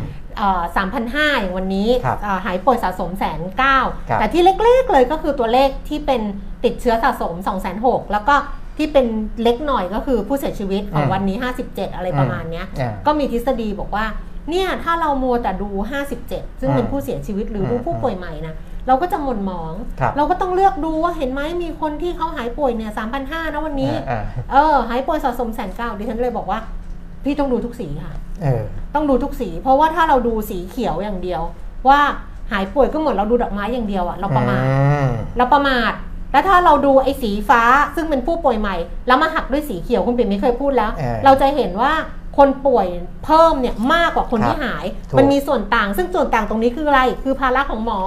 สามพันห้าอย่างวันนี้ครับเอ่อหายป่วยสะสมแสนเก้าครับแต่ที่เล็กๆเลยก็คือตัวเลขที่เป็นติดเชื้อสะสม2องแสนหกแล้วก็ที่เป็นเล็กหน่อยก็คือผู้เสียชีวิตของอืมวันนี้ 57 อะไรประมาณเนี้ยอ่าก็มีทฤษฎีบอกว่าเนี่ยถ้าเรามัวแต่ดู 57 ซึ่งเป็นอืมผู้เสียชีวิตหรืออมดูผู้ป่วยใหม่นะเราก็จะหม่นหมองครับเราก็ต้องเลือกดูว่าเห็นไหมมีคนที่เขาหายป่วยเนี่ย3,500นะวันนี้อ่าเออหายป่วยสะสมแสนเก้าดิฉันเลยบอกว่า พี่ต้องดูทุกสีค่ะเออต้องดูทุกสี เพราะว่าถ้าเราดูสีเขียวอย่างเดียว ว่าหายป่วยก็เหมือนเราดูดอกไม้อย่างเดียวอะเราประมาทอืมเราประมาทแล้วถ้าเราดูไอ้สีฟ้าซึ่งเป็นผู้ป่วยใหม่ แล้วมาหักด้วยสีเขียวคุณปิ่มไม่เคยพูดแล้วเออเราจะเห็นว่าคนป่วยเพิ่มเนี่ยมากกว่าคนครับที่หายถูกมันมีส่วนต่าง ซึ่งส่วนต่างตรงนี้คืออะไร คือภาระของหมอ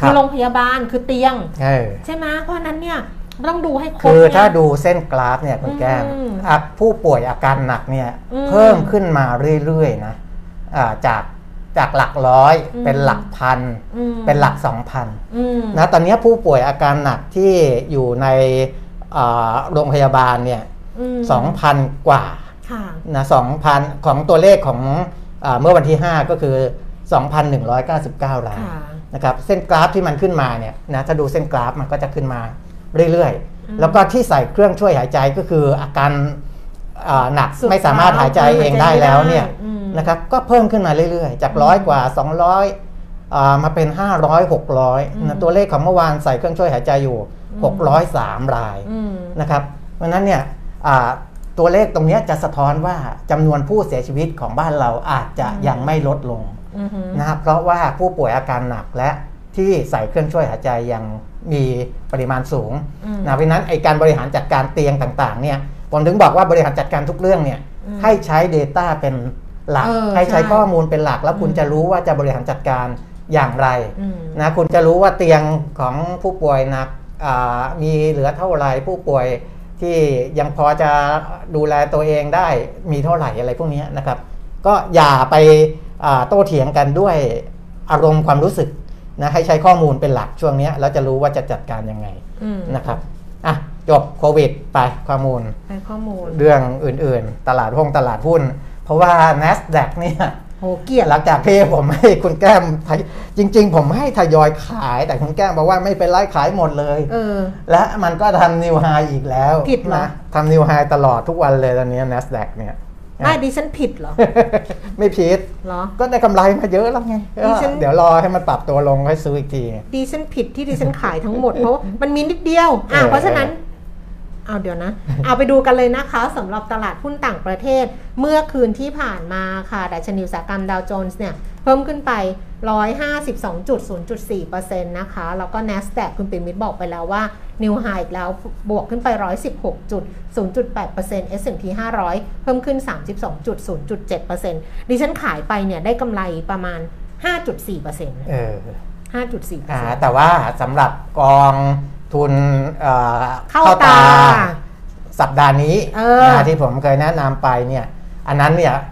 ครับคือโรงพยาบาลคือเตียงเออใช่ไหมเพราะฉะนั้นเนี่ย ต้องดูให้ครบคือเนี่ยถ้าดูเส้นกราฟเนี่ยคุณแก้มอืมอะผู้ป่วยอาการหนักเนี่ยอืมเพิ่มขึ้นมาเรื่อยๆนะอ่าจากจากหลักร้อยอืมเป็นหลักพันอืมเป็นหลักสองพันอืมนะตอนนี้ผู้ป่วยอาการหนักที่อยู่ในอ่าโรงพยาบาลเนี่ยมสองพันกว่าค่ะนะสองพันของตัวเลขของอาเมื่อวันที่ 5 ก็คือ 2,199รายค่ะนะครับเส้นกราฟที่มันขึ้นมาเนี่ยนะถ้าดูเส้นกราฟมันก็จะขึ้นมา เรื่อยอืมๆแล้วก็ที่ใส่เครื่องช่วยหายใจก็คืออาการอ่าหนักสุดไม่สามารถหายใจท้ายเองได้แล้วเนี่ยหายใจไม่ได้อืมนะครับก็เพิ่มขึ้นมาเรื่อยๆ จากร้อยกว่า 200อ่ามาเป็น 500 600นะตัวเลขของเมื่อวานใส่เครื่องช่วยหายใจอยู่ 603 รายอืมนะครับเพราะฉะนั้นเนี่ยอ่าตัวเลขตรงเนี้ยจะสะท้อนว่าจำนวนผู้เสียชีวิตของบ้านเราอาจจะยังไม่ลดลงอือหือนะครับเพราะว่าผู้ป่วยอาการหนักและที่ใส่เครื่องช่วยหายใจยัง มีปริมาณสูงอืมนะเพราะฉะนั้นไอการบริหารจัดการเตียงต่างๆเนี่ยผมถึงบอกว่าบริหารจัดการทุกเรื่องเนี่ยอืมให้ใช้ Data เป็นหลักเออให้ใช้ใช่ข้อมูลเป็นหลัก แล้วคุณอืมจะรู้ว่าจะบริหารจัดการอย่างไรอืมนะคุณจะรู้ว่าเตียงของผู้ป่วยหนักอ่ามีเหลือเท่าไหร่ผู้ป่วยที่ยังพอจะดูแลตัวเองได้มีเท่าไหร่อะไรพวกนี้นะครับ ก็อย่าไปอ่าโต้เถียงกันด้วยอารมณ์ความรู้สึก นะให้ใช้ข้อมูลเป็นหลักช่วงนี้แล้วจะรู้ว่าจะจัดการยังไงอืมนะครับอะจบโควิดไปข้อมูลไปข้อมูล เรื่องอื่นๆ ตลาดห้องตลาดหุ้น เพราะว่า NASDAQ เนี่ยโหเกลียดหลังจากที่ผมให้คุณแก้มทยจริง ๆ ผมให้ทยอยขายแต่คุณแก้มบอกว่าไม่เป็นไรขายหมดเลยเออและมันก็ทำนิวไฮอีกแล้วผิดเหรอนะทำนิวไฮตลอดทุกวันเลยตอนนี้ NASDAQ เนี่ย ไม่ดิฉันผิดเหรอ ไม่ผิดเหรอ ก็ได้กำไรมาเยอะแล้วไงดิฉัน เดี๋ยวรอให้มันปรับตัวลงค่อยซื้ออีกที ดิฉันผิดที่ดิฉันขายทั้งหมด เพราะว่ามันมีนิดเดียวอะเออ เพราะฉะนั้นเอาเดี๋ยวนะ เอาไปดูกันเลยนะคะสำหรับตลาดหุ้นต่างประเทศ เมื่อคืนที่ผ่านมาค่ะดัชนีอุตสาหกรรมดาวโจนส์เนี่ย เพิ่มขึ้นไป 152.0.4%นะคะ แล้วก็ NASDAQ คุณปิ่มมิตรบอกไปแล้วว่า New High อีกแล้วบวกขึ้นไป 116.0.8% S&P 500 เพิ่มขึ้น 32.0.7%ดิฉันขายไปเนี่ยได้กำไรประมาณ 5.4%เออ5.4%อ่าแต่ว่าสำหรับกองทุนเอ่อเข้าตา สัปดาห์นี้เออนะที่ผมเคยแนะนำไปเนี่ย อันนั้นเนี่ยอ่า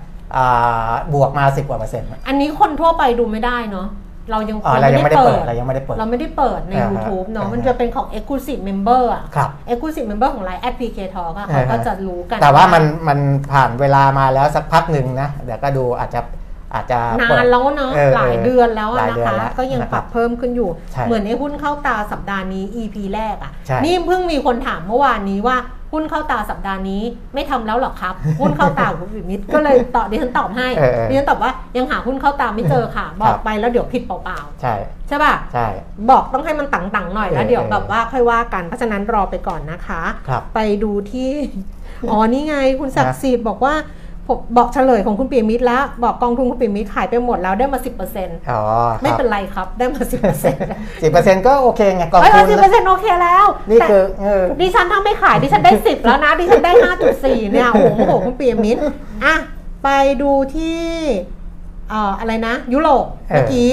บวกมา10กว่าเปอร์เซ็นต์อันนี้คนทั่วไปดูไม่ได้เนาะเรายังอ๋อเรายังไม่ได้เปิดเรายังไม่ได้เปิด เราไม่ได้เปิดในอ่าฮะ YouTube เนาะอ่าฮะมันจะเป็นของ Exclusive Member อะครับ Exclusive Member ของ Line at PK Talk อะเขาอ่าฮะก็จะรู้กัน แต่ว่ามันมันผ่านเวลามาแล้วสักพักหนึ่งนะเดี๋ยวก็ดูอาจจะอาจจะนาเปินแล้วเนาะออหลายเดือนแล้วหอะลายนะเดือนคะแล้วก็ยังนะปครับเพิ่มขึ้นอยู่ใช่เหมือนไอ้หุ้นเข้าตาสัปดาห์นี้ EP แรกอะใช่นี่เพิ่งมีคนถามเมื่อวานนี้ว่า หุ้นเข้าตาสัปดาห์นี้ไม่ทำแล้วหรอครับ หุ้นเข้าตาของคุณปิมิตรก็เลยตอบดิฉันตอบให้เออเออดิฉันตอบว่ายังหาหุ้นเข้าตาไม่เจอค่ะ บอกไปแล้วเดี๋ยวผิดเปล่าใช่ๆใช่ป่ะใช่บอกต้องให้มันตังๆหน่อยแล้วเออเดี๋ยวเออแบบว่าค่อยว่ากันเพราะฉะนั้นรอไปก่อนนะคะครับไปดูที่อ๋อนี่ไงคุณศักดิ์สิทธิ์บอกว่า ผมบอกเฉลยของคุณปีมิตรแล้ว บอกกองทุนคุณปีมิตรขายไปหมดแล้วได้มา10%อ๋อไม่เป็นไรครับได้มา10%สิบเปอร์เซ็นต์ก็โอเคไงเฮ้ยกองทุนสิบเปอร์เซ็นต์โอเคแล้ว นี่แต่คือเออดิฉันถ้าไม่ขายดิฉันได้10แล้วนะดิฉันได้5.4เนี่ยโอ้โหโอ้โหคุณปีมิตรอะไปดูที่เอ่ออะไรนะ ยุโรปเออเมื่อกี้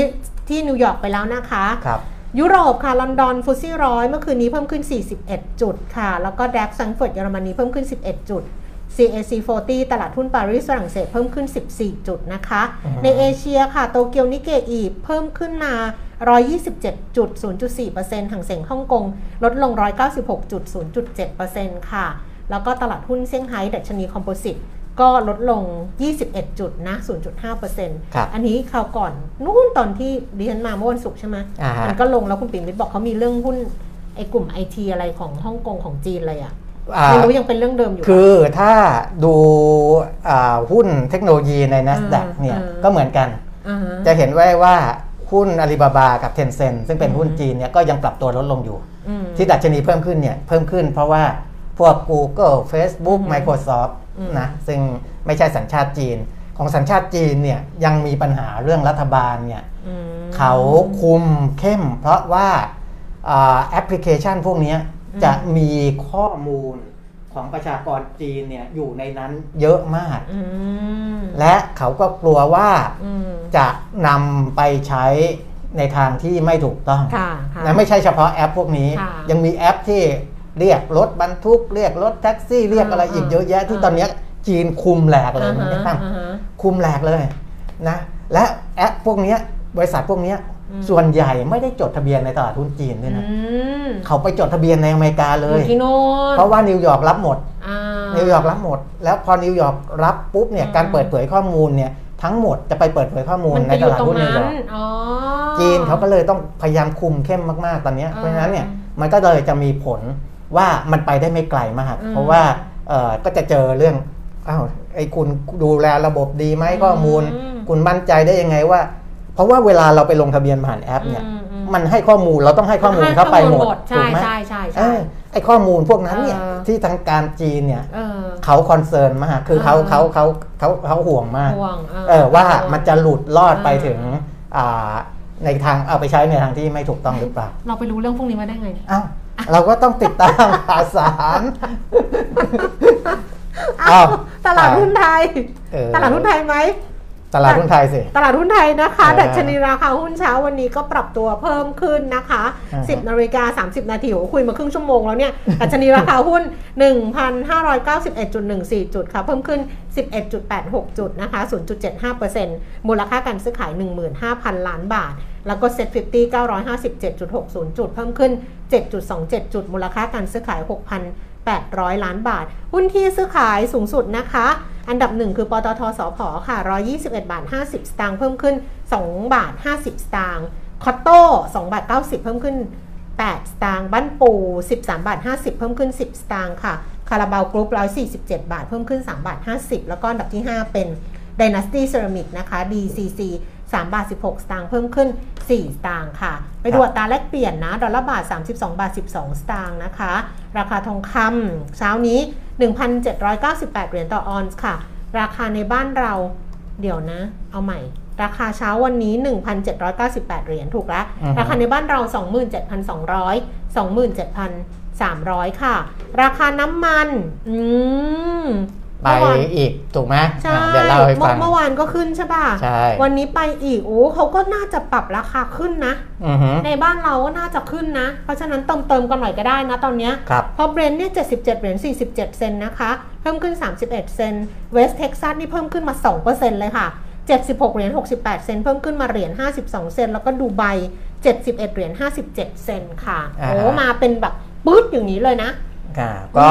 ที่นิวยอร์กไปแล้วนะคะครับยุโรปค่ะลอนดอน FTSE ร้อยเมื่อคืนนี้เพิ่มขึ้น 41 จุดค่ะ แล้วก็ดัคซังเฟิร์ตเยอรมนีเพิ่มขึ้น 11 จุด CAC 40 ตลาดหุ้นปารีสฝรั่งเศสเพิ่มขึ้น 14 จุดนะคะอือฮึในเอเชียค่ะ โตเกียวนิเกอีเพิ่มขึ้นมา 127จุด0.4%ห่างเสียงฮ่องกงลดลง 196จุด0.7%ค่ะ แล้วก็ตลาดหุ้นเซี่ยงไฮ้ดัชนีคอมโพสิตก็ลดลง 21 จุดนะ 0.5%ครับอันนี้คราวก่อน นู่นตอนที่ดิฉันมาเมื่อวันศุกร์ใช่ไหมอ่าฮะมันก็ลงแล้วคุณปิ่มมิตรบอกเขามีเรื่องหุ้นไอ้กลุ่มไอทีอะไรของฮ่องกงของจีนอะไรอะอ่า ไม่รู้ยังเป็นเรื่องเดิมอยู่ คือถ้าดูอ่าหุ้นเทคโนโลยีใน NASDAQ อ่าเนี่ยอ่าก็เหมือนกันอ่าฮะจะเห็นไว้ว่าหุ้นอาลีบาบากับ Tencent ซึ่งเป็นหุ้นอืมจีนเนี่ยก็ยังปรับตัวลดลงอยู่อืมที่ดัชนีเพิ่มขึ้นเนี่ยเพิ่มขึ้นเพราะว่าพวก Google Facebook อืม Microsoft อืมนะซึ่งไม่ใช่สัญชาติจีน ของสัญชาติจีนเนี่ยยังมีปัญหาเรื่องรัฐบาลเนี่ยอืมเขาคุมเข้ม เพราะว่าอ่าแอปพลิเคชันพวกเนี้ยอืม จะมีข้อมูลของประชากรจีนเนี่ยอยู่ในนั้นเยอะมากอืมและเขาก็กลัวว่าอืมจะนำไปใช้ในทางที่ไม่ถูกต้องค่ะค่ะนะไม่ใช่เฉพาะแอปพวกนี้ค่ะยังมีแอปที่เรียกรถบรรทุก เรียกรถแท็กซี่เรียกอะไรอีกอ่าเยอะแยะที่อ่าตอนเนี้ยจีนคุมแหลกเลยอ่าฮะนะครับอ่าฮะคุมแหลกเลยนะและแอปพวกเนี้ยบริษัทพวกเนี้ยอืม ส่วนใหญ่ไม่ได้จดทะเบียนในตลาดหุ้นจีนด้วยนะอืมเขาไปจดทะเบียนในอเมริกาเลยอยู่ที่โน่นเพราะว่านิวยอร์กรับหมดอ่านิวยอร์กรับหมด แล้วพอนิวยอร์กรับปุ๊บเนี่ยอืมการเปิดเผยข้อมูลเนี่ยทั้งหมดจะไปเปิดเผยข้อมูลมันไปอยู่ตรงนั้นในตลาดหุ้นนิวนั้ยอนร์กอ๋อจีนเขาก็เลยต้องพยายามคุมเข้มมากๆตอนเนี้ยอ่าเพราะฉะนั้นเนี่ยมันก็เลยจะมีผลว่ามันไปได้ไม่ไกลมากอืมเพราะว่าเอ่อก็จะเจอเรื่องอ้าวไอ้คุณดูแลระบบดีไหมข้อมูลอืมคุณมั่นใจได้ยังไงว่า เพราะว่าเวลาเราไปลงทะเบียนผ่านแอปเนี่ยอืมอืมมันให้ข้อมูลเราต้องให้ข้อมูลเข้าไปหมดใช่ถูกไหมใช่ใช่เออใช่ไอ้ข้อมูลพวกนั้นเนี่ยเออที่ทางการจีนเนี่ยเออเขา concern มากคือเขาเออเขาเขาเขาเขาห่วงมากห่วงเออว่ามันจะหลุดลอดไปเออถึงอ่าในทางเอาไปใช้ในทางที่ไม่ถูกต้องหรือเปล่า เราไปรู้เรื่องพวกนี้มาได้ไงอ้าวเราก็ต้องติดตามข่าวสารอ้าวอ้าวตลาดหุ้นไทยเออตลาดหุ้นไทยไหม ตลาดหุ้นไทยสิ ตลาดหุ้นไทยนะคะเออดัชนีราคาหุ้นเช้าวันนี้ก็ปรับตัวเพิ่มขึ้นนะคะอ่าฮะ10นาฬิกา30 นาทีโอ้โหคุยมาครึ่งชั่วโมงแล้วเนี่ยดัชนีราคาหุ้น 1,591.14 จุดค่ะเพิ่มขึ้น 11.86 จุดนะคะ 0.75%มูลค่าการซื้อขาย 15,000 ล้านบาท แล้วก็ Set 50 957.60 จุด เพิ่มขึ้น 7.27 จุด มูลค่าการซื้อขาย 800 ล้านบาท หุ้นที่ซื้อขายสูงสุดนะคะ อันดับหนึ่งคือปตทสพค่ะ 121 บาท 50 สตางค์เพิ่มขึ้น 2 บาท 50 สตางค์คอตโต้2บาท 90 เพิ่มขึ้น 8 สตางค์บ้านปู 13 บาท 50 เพิ่มขึ้น 10 สตางค์ค่ะ คาราบาวกรุ๊ป147 บาท เพิ่มขึ้น 3 บาท 50 แล้วก็อันดับที่ 5 เป็น Dynasty Ceramic นะคะ DCC 3 บาท 16 สตางค์เพิ่มขึ้น 4 สตางค์ค่ะ ไปดูอัตราแลกเปลี่ยนนะ ดอลลาร์บาท 32 บาท 12 สตางค์นะคะ ราคาทองคำเช้านี้ 1,798 เหรียญต่อออนซ์ค่ะ ราคาในบ้านเราเดี๋ยวนะ เอาใหม่ ราคาเช้าวันนี้ 1,798 เหรียญถูกแล้วอือฮึราคาในบ้านเรา 27,200 27,300 ค่ะ ราคาน้ำมัน อืม ไปเมื่อวานอีกถูกไหมใช่อะเดี๋ยวเล่าให้ฟังเมื่อเมื่อวานก็ขึ้นใช่ป่ะใช่วันนี้ไปอีกโอ้เขาก็น่าจะปรับราคาขึ้นนะอือฮึในบ้านเราก็น่าจะขึ้นนะ เพราะฉะนั้นเติมเติมๆกันหน่อยก็ได้นะตอนเนี้ยครับเพราะ Brent เนี่ย77เหรียญ47เซนต์นะคะ เพิ่มขึ้น31เซนต์ West Texas นี่เพิ่มขึ้นมา2%เลยค่ะ76เหรียญ68เซนต์เพิ่มขึ้นมาเหรียญ52เซนต์แล้วก็ดูไบ71เหรียญ57เซนต์ค่ะอ่าโอ้มาเป็นแบบปึ๊ดอย่างนี้เลยนะอ่าก็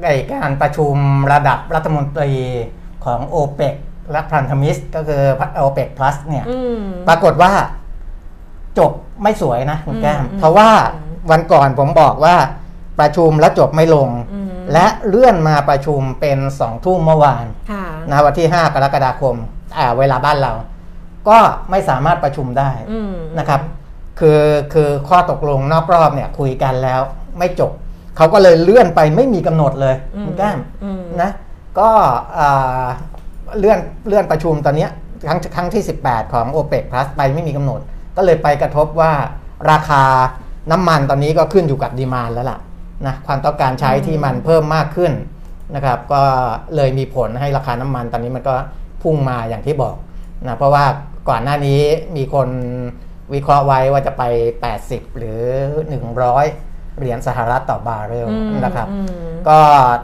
อืมไอการประชุมระดับรัฐมนตรีของโอเปกและพันธมิตรก็คือโอเปกพลัสเนี่ยอืมปรากฏว่าจบไม่สวยนะคุณแก้มอืมเพราะว่าวันก่อนผมบอกว่าประชุมแล้วจบไม่ลงอืมและเลื่อนมาประชุมเป็นสองทุ่มเมื่อวานค่ะนะวันที่ 5 กรกฎาคมอ่าเวลาบ้านเรา ก็ไม่สามารถประชุมได้อืมนะครับ คือคือข้อตกลงนอกรอบเนี่ยคุยกันแล้วไม่จบ เขาก็เลยเลื่อนไปไม่มีกำหนดเลยอืมคุณแก้มอืมนะก็อ่าเลื่อนเลื่อนประชุมตอนเนี้ยครั้งครั้งที่ 18 ของ o p e c Plus ไปไม่มีกำหนด ก็เลยไปกระทบว่าราคาน้ำมันตอนนี้ก็ขึ้นอยู่กับดีมานแล้วล่ะนะความต้องการใช้ที่มันเพิ่มมากขึ้นนะครับ ก็เลยมีผลให้ราคาน้ำมันตอนนี้มันก็พุ่งมาอย่างที่บอกนะเพราะว่าก่อนหน้านี้มีคนวิเคราะห์ไว้ว่าจะไป 80 หรือ 100 เหรียญสหรัฐต่อบาร์เรลอืมนะครับอืมก็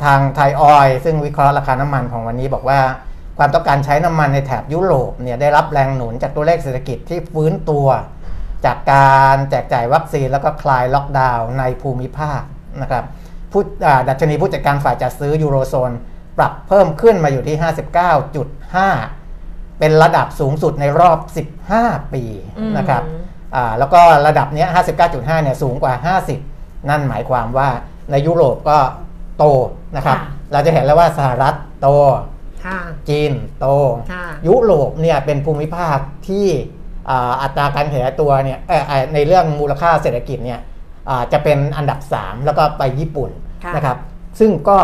ทางไทยออยล์ซึ่งวิเคราะห์ราคาน้ำมันของวันนี้บอกว่า ความต้องการใช้น้ำมันในแถบยุโรปเนี่ยได้รับแรงหนุนจากตัวเลขเศรษฐกิจที่ฟื้นตัว จากการแจกจ่ายวัคซีนแล้วก็คลายล็อกดาวน์ในภูมิภาคนะครับผู้อ่าดัชนีผู้จัดการฝ่ายจัดซื้อยูโรโซน ปรับเพิ่มขึ้นมาอยู่ที่ 59.5 เป็นระดับสูงสุดในรอบ 15 ปีอืมนะครับอ่าแล้วก็ระดับเนี้ย59.5 เนี่ยสูงกว่า 50 นั่นหมายความว่าในยุโรปก็โตนะครับค่ะเราจะเห็นแล้วว่าสหรัฐโตค่ะจีนโตค่ะยุโรปเนี่ยเป็นภูมิภาคที่อ่าอัตราการขยายตัวเนี่ยเอ่อเอ่อในเรื่องมูลค่าเศรษฐกิจเนี่ยอ่าจะเป็นอันดับ 3 แล้วก็ไปญี่ปุ่นค่ะนะครับ ซึ่งก็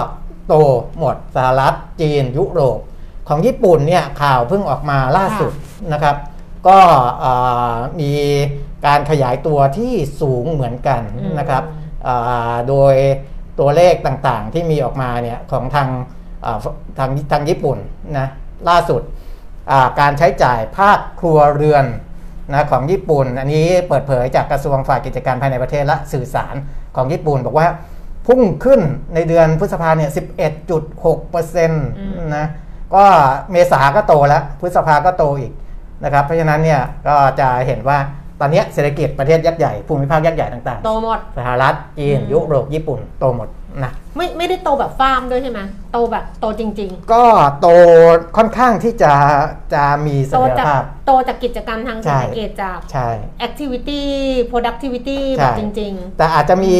โตหมดสหรัฐจีน ยุโรป ของญี่ปุ่นเนี่ยข่าวเพิ่งออกมาล่าสุดนะครับ ก็อ่ามีการขยายตัวที่สูงเหมือนกันอืมนะครับอ่า โดยตัวเลขต่างๆที่มีออกมาเนี่ยของทางาทางทางญี่ปุ่นนะล่าสุดาการใช้จ่ายภาคครัวเรือนนะของญี่ปุ่น อันนี้เปิดเผยจากกระทรวงฝ่ายกิจการภายในประเทศและสื่อสารของญี่ปุ่น บอกว่าพุ่งขึ้นในเดือนพฤษภาเนี่ย 11.6%นะก็เมษาก็โตแล้ว พฤษภาก็โตอีกนะครับ เพราะฉะนั้นเนี่ยก็จะเห็นว่า ตอนเนี้ยเศรษฐกิจประเทศยักษ์ใหญ่ภูมิภาคยักษ์ใหญ่ต่างโตหมดๆสหรัฐจีนอืมยุโรปญี่ปุ่นโตหมดนะไม่ไม่ได้โตแบบฟาร์มด้วยใช่ไหมโตแบบโตจริงก็โตค่อนข้างที่จะจะมีเสๆโตถียรจากภาพโตจากกิจกรรมทางเศรษฐกิจจากใช่ activity productivity ใช่แบบจริงแต่อาจจะมี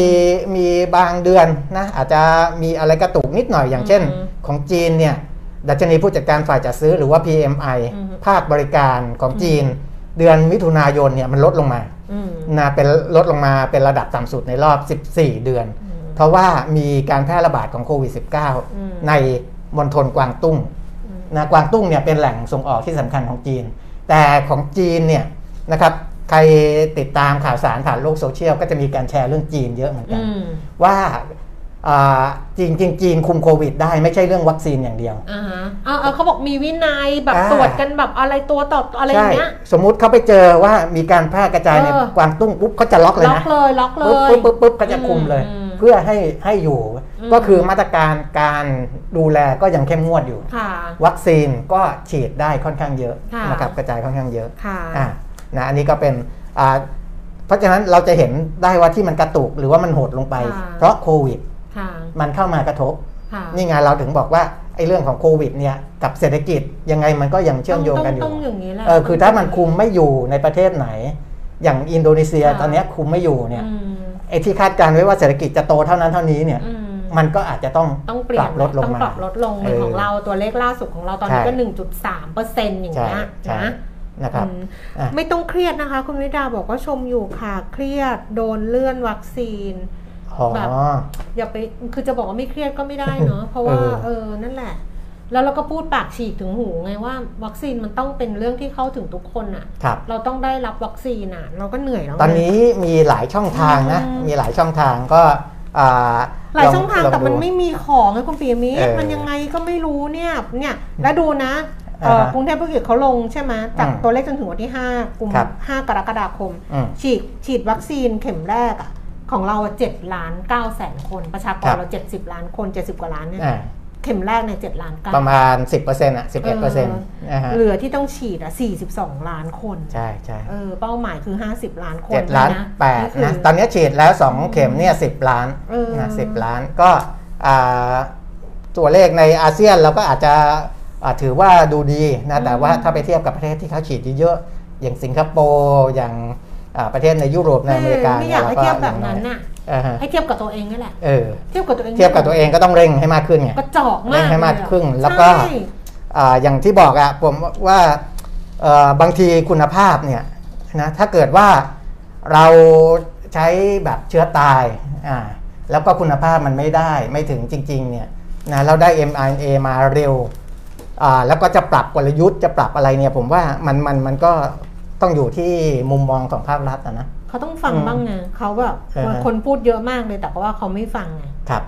มีบางเดือนนะอาจจะมีอะไรกระตุกนิดหน่อยอย่างเช่นอืมของจีนเนี่ยดัชนีผู้จัดการฝ่ายจัดซื้อหรือว่า PMI อืมภาคบริการของจีน เดือนมิถุนายนเนี่ยมันลดลงมาๆอืมนะเป็นลดลงมาเป็นระดับต่ำสุดในรอบ 14 เดือน เพราะว่ามีการแพร่ระบาดของโควิดอืม -19 ในมณฑลกวางตุ้งนะกวางตุ้งเนี่ยเป็นแหล่งส่งออกที่สำคัญของจีน แต่ของจีนเนี่ยนะครับใครติดตามข่าวสารผ่านโลกโซเชียลก็จะมีการแชร์เรื่องจีนเยอะเหมือนกันอืมว่าอ่า จีนจริงจีนคุมโควิดได้ไม่ใช่เรื่องวัคซีนอย่างเดียวอ่าฮะเอาเอาเขาบอกมีวินัยแบบอ่าตรวจกันแบบอะไรตัวต่ออะไรอย่างเงี้ยสมมุติเขาไปเจอว่ามีการแพร่กระจายในเออกวางตุ้งปุ๊บเขาจะล็อกเลยล็อกนะเลยล็อกเลปุ๊บยปุ๊บปุ๊บปุ๊บก็จะคุมเลยอืมเพื่อให้ให้อยู่อืมก็คือมาตรการการดูแลก็ยังเข้มงวดอยู่ค่ะวัคซีนก็ฉีดได้ค่อนข้างเยอะค่ะนะครับกระจายค่อนข้างเยอะค่ะอ่านะอันนี้ก็เป็นอ่าเพราะฉะนั้นเราจะเห็นได้ว่าที่มันกระตุกหรือว่ามันหดลงไปค่ะเพราะโควิดค่ะ มันเข้ามากระทบค่ะนี่ไงเราถึงบอกว่าไอ้เรื่องของโควิดเนี่ยกับเศรษฐกิจยังไงมันก็ยังเชื่อมโยงกันอยู่ต้องต้องอย่างนี้แหละเออคือถ้ามันคุมไม่อยู่ในประเทศไหน อย่างอินโดนีเซียค่ะตอนเนี้ยคุมไม่อยู่เนี่ยอืมไอ้ที่คาดการณ์ไว้ว่าเศรษฐกิจจะโตเท่านั้นเท่านี้เนี่ยอืมมันก็อาจจะต้องต้องเปลี่ยปรันบลดลงต้องมาปรับลดลงเหมือนเออของเราตัวเลขล่าสุดของเราตอนนี้ใช่ก็ 1.3เปอร์เซ็นต์อย่างใช่เงี้ยใช่นะนะครับอืมอะไม่ต้องเครียดนะคะ คุณวิดาบอกว่าชมอยู่ค่ะเครียดโดนเลื่อนวัคซีนอ๋อ แบบอย่าไปคือจะบอกว่าไม่เครียดก็ไม่ได้เนาะเพราะว่าเออเออนั่นแหละ แล้วเราก็พูดปากฉีกถึงหูไงว่า วัคซีนมันต้องเป็นเรื่องที่เข้าถึงทุกคนอะครับเราต้องได้รับวัคซีนอะเราก็เหนื่อยแล้วไตอนนี้มีหลายช่องทางนะอืมมีหลายช่องทางก็อ่าหลายช่องทางลแต่มันดูไม่มีของไงคุณปียมิตเอรอมันยังไงก็ไม่รู้เนี่ยเนี่ยแล้วดูนะเอ่ออ่าฮะกรุงเทพธุรกิจเขาลงใช่ไหมจากอืมตัวเลขจนถึงวันที่5กุมครับ5กรกฎาคมอืมฉีดฉีดวัคซีนเข็มแรกอะ ของเราเจ็ดล้านเก้าแสนคน ประชากครัรบเราเจ็ดสิบล้านคนเจ็ดสิบกว่าล้านเนี่ยอ่าเข็มแรกเนี่ยเจ็ดล้านเก้าประมาณ10%อะ11%นะฮะเหลือที่ต้องฉีดอะ42ล้านคน ใช่ใช่เออเป้าหมายคือ50ล้านคนเจ็ดล้านนะแปดคือนะตอนนี้ฉีดแล้ว2เข็มเนี่ยสิล้านเออนะสิล้านก็อ่าตัวเลขในอาเซียนเราก็อาจจะอ่าถือว่าดูดีนะแต่ว่าถ้าไปเทียบกับประเทศที่เขาฉีดเยอะๆอย่างสิงคโปร์อย่างอ่า ประเทศในยุโรปในอเมริกาไม่อยากให้รเทียบแบบนั้นน่ะอ่าฮะให้เทียบกับตัวเองนี่แหละเออเทียบกับตัวเองเทียบกับตัวเองก็ต้องเร่งให้มากขึ้นไงกระจอกมากเร่งให้มากเลยอะขึ้น แล้วก็ใช่อ่าอย่างที่บอกอะผมว่าเอ่อบางทีคุณภาพเนี่ยนะถ้าเกิดว่าเราใช้แบบเชื้อตายอ่าแล้วก็คุณภาพมันไม่ได้ไม่ถึงจริง ๆ เนี่ยนะเราได้ mRNA มาเร็วอ่าแล้วก็จะปรับกลยุทธ์จะปรับอะไรเนี่ยผมว่ามันมันมันก็ ต้องอยู่ที่มุมมองของภาครัฐนะนะเขาต้องฟังอืมบ้างไงเขาแบบเออคนพูดเยอะมากเลยแต่ว่าเขาไม่ฟังไงครับ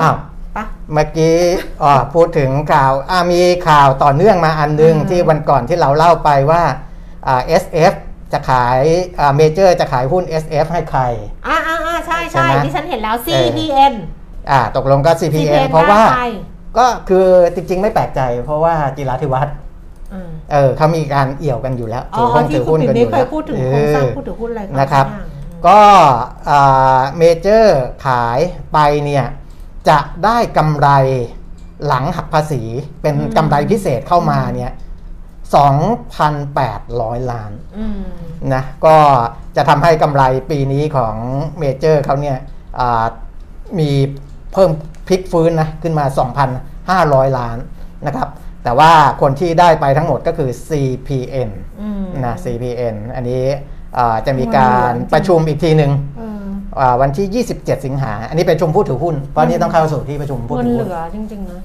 อ้าวปะเมื่อกี้อ๋อพูดถึงข่าวอ่ามีข่าวต่อเนื่องมาอันหนึงอืมที่วันก่อนที่เราเล่าไปว่าอ่า SF จะขายอ่าเมเจอร์จะขายหุ้น SF ให้ใครอ่าอ่าอ่าใช่ใช่ใช่ไหมที่ฉันเห็นแล้ว CPN อ่าตกลงก็ CPN CPN เพราะว่าได้ไปก็คือจริงๆไม่แปลกใจเพราะว่าจิราธิวัฒน์อืม เออเขามีการเอี่ยวกันอยู่แล้วอ๋อหุ้นที่ถือคุหุ้ณนปิ่กันนอนี่ยู่เคแล้ยวพูดถึงโครงสร้างพูดถึงหุ้นอะไรนะครับสักอย่างก็เมเจอร์ขายไปเนี่ยจะได้กำไรหลังหักภาษีเป็นกำไรพิเศษเข้ามาเนี่ย2,800 ล้านอืมนะก็จะทำให้กำไรปีนี้ของเมเจอร์เขาเนี่ยอ่ามีเพิ่มพลิกฟื้นนะขึ้นมา 2,500 ล้านนะครับ แต่ว่าคนที่ได้ไปทั้งหมดก็คือ CPN อืมนะ CPN อันนี้อ่าจะมีการประชุมอีกทีหนึ่งเอออ่าวันที่ 27 สิงหา อันนี้เป็นประชุมผู้ถือหุ้น เพราะอันนี้ต้องเข้าสู่ที่ประชุมผู้ถือหุ้นเงินเหลือจริงๆนะ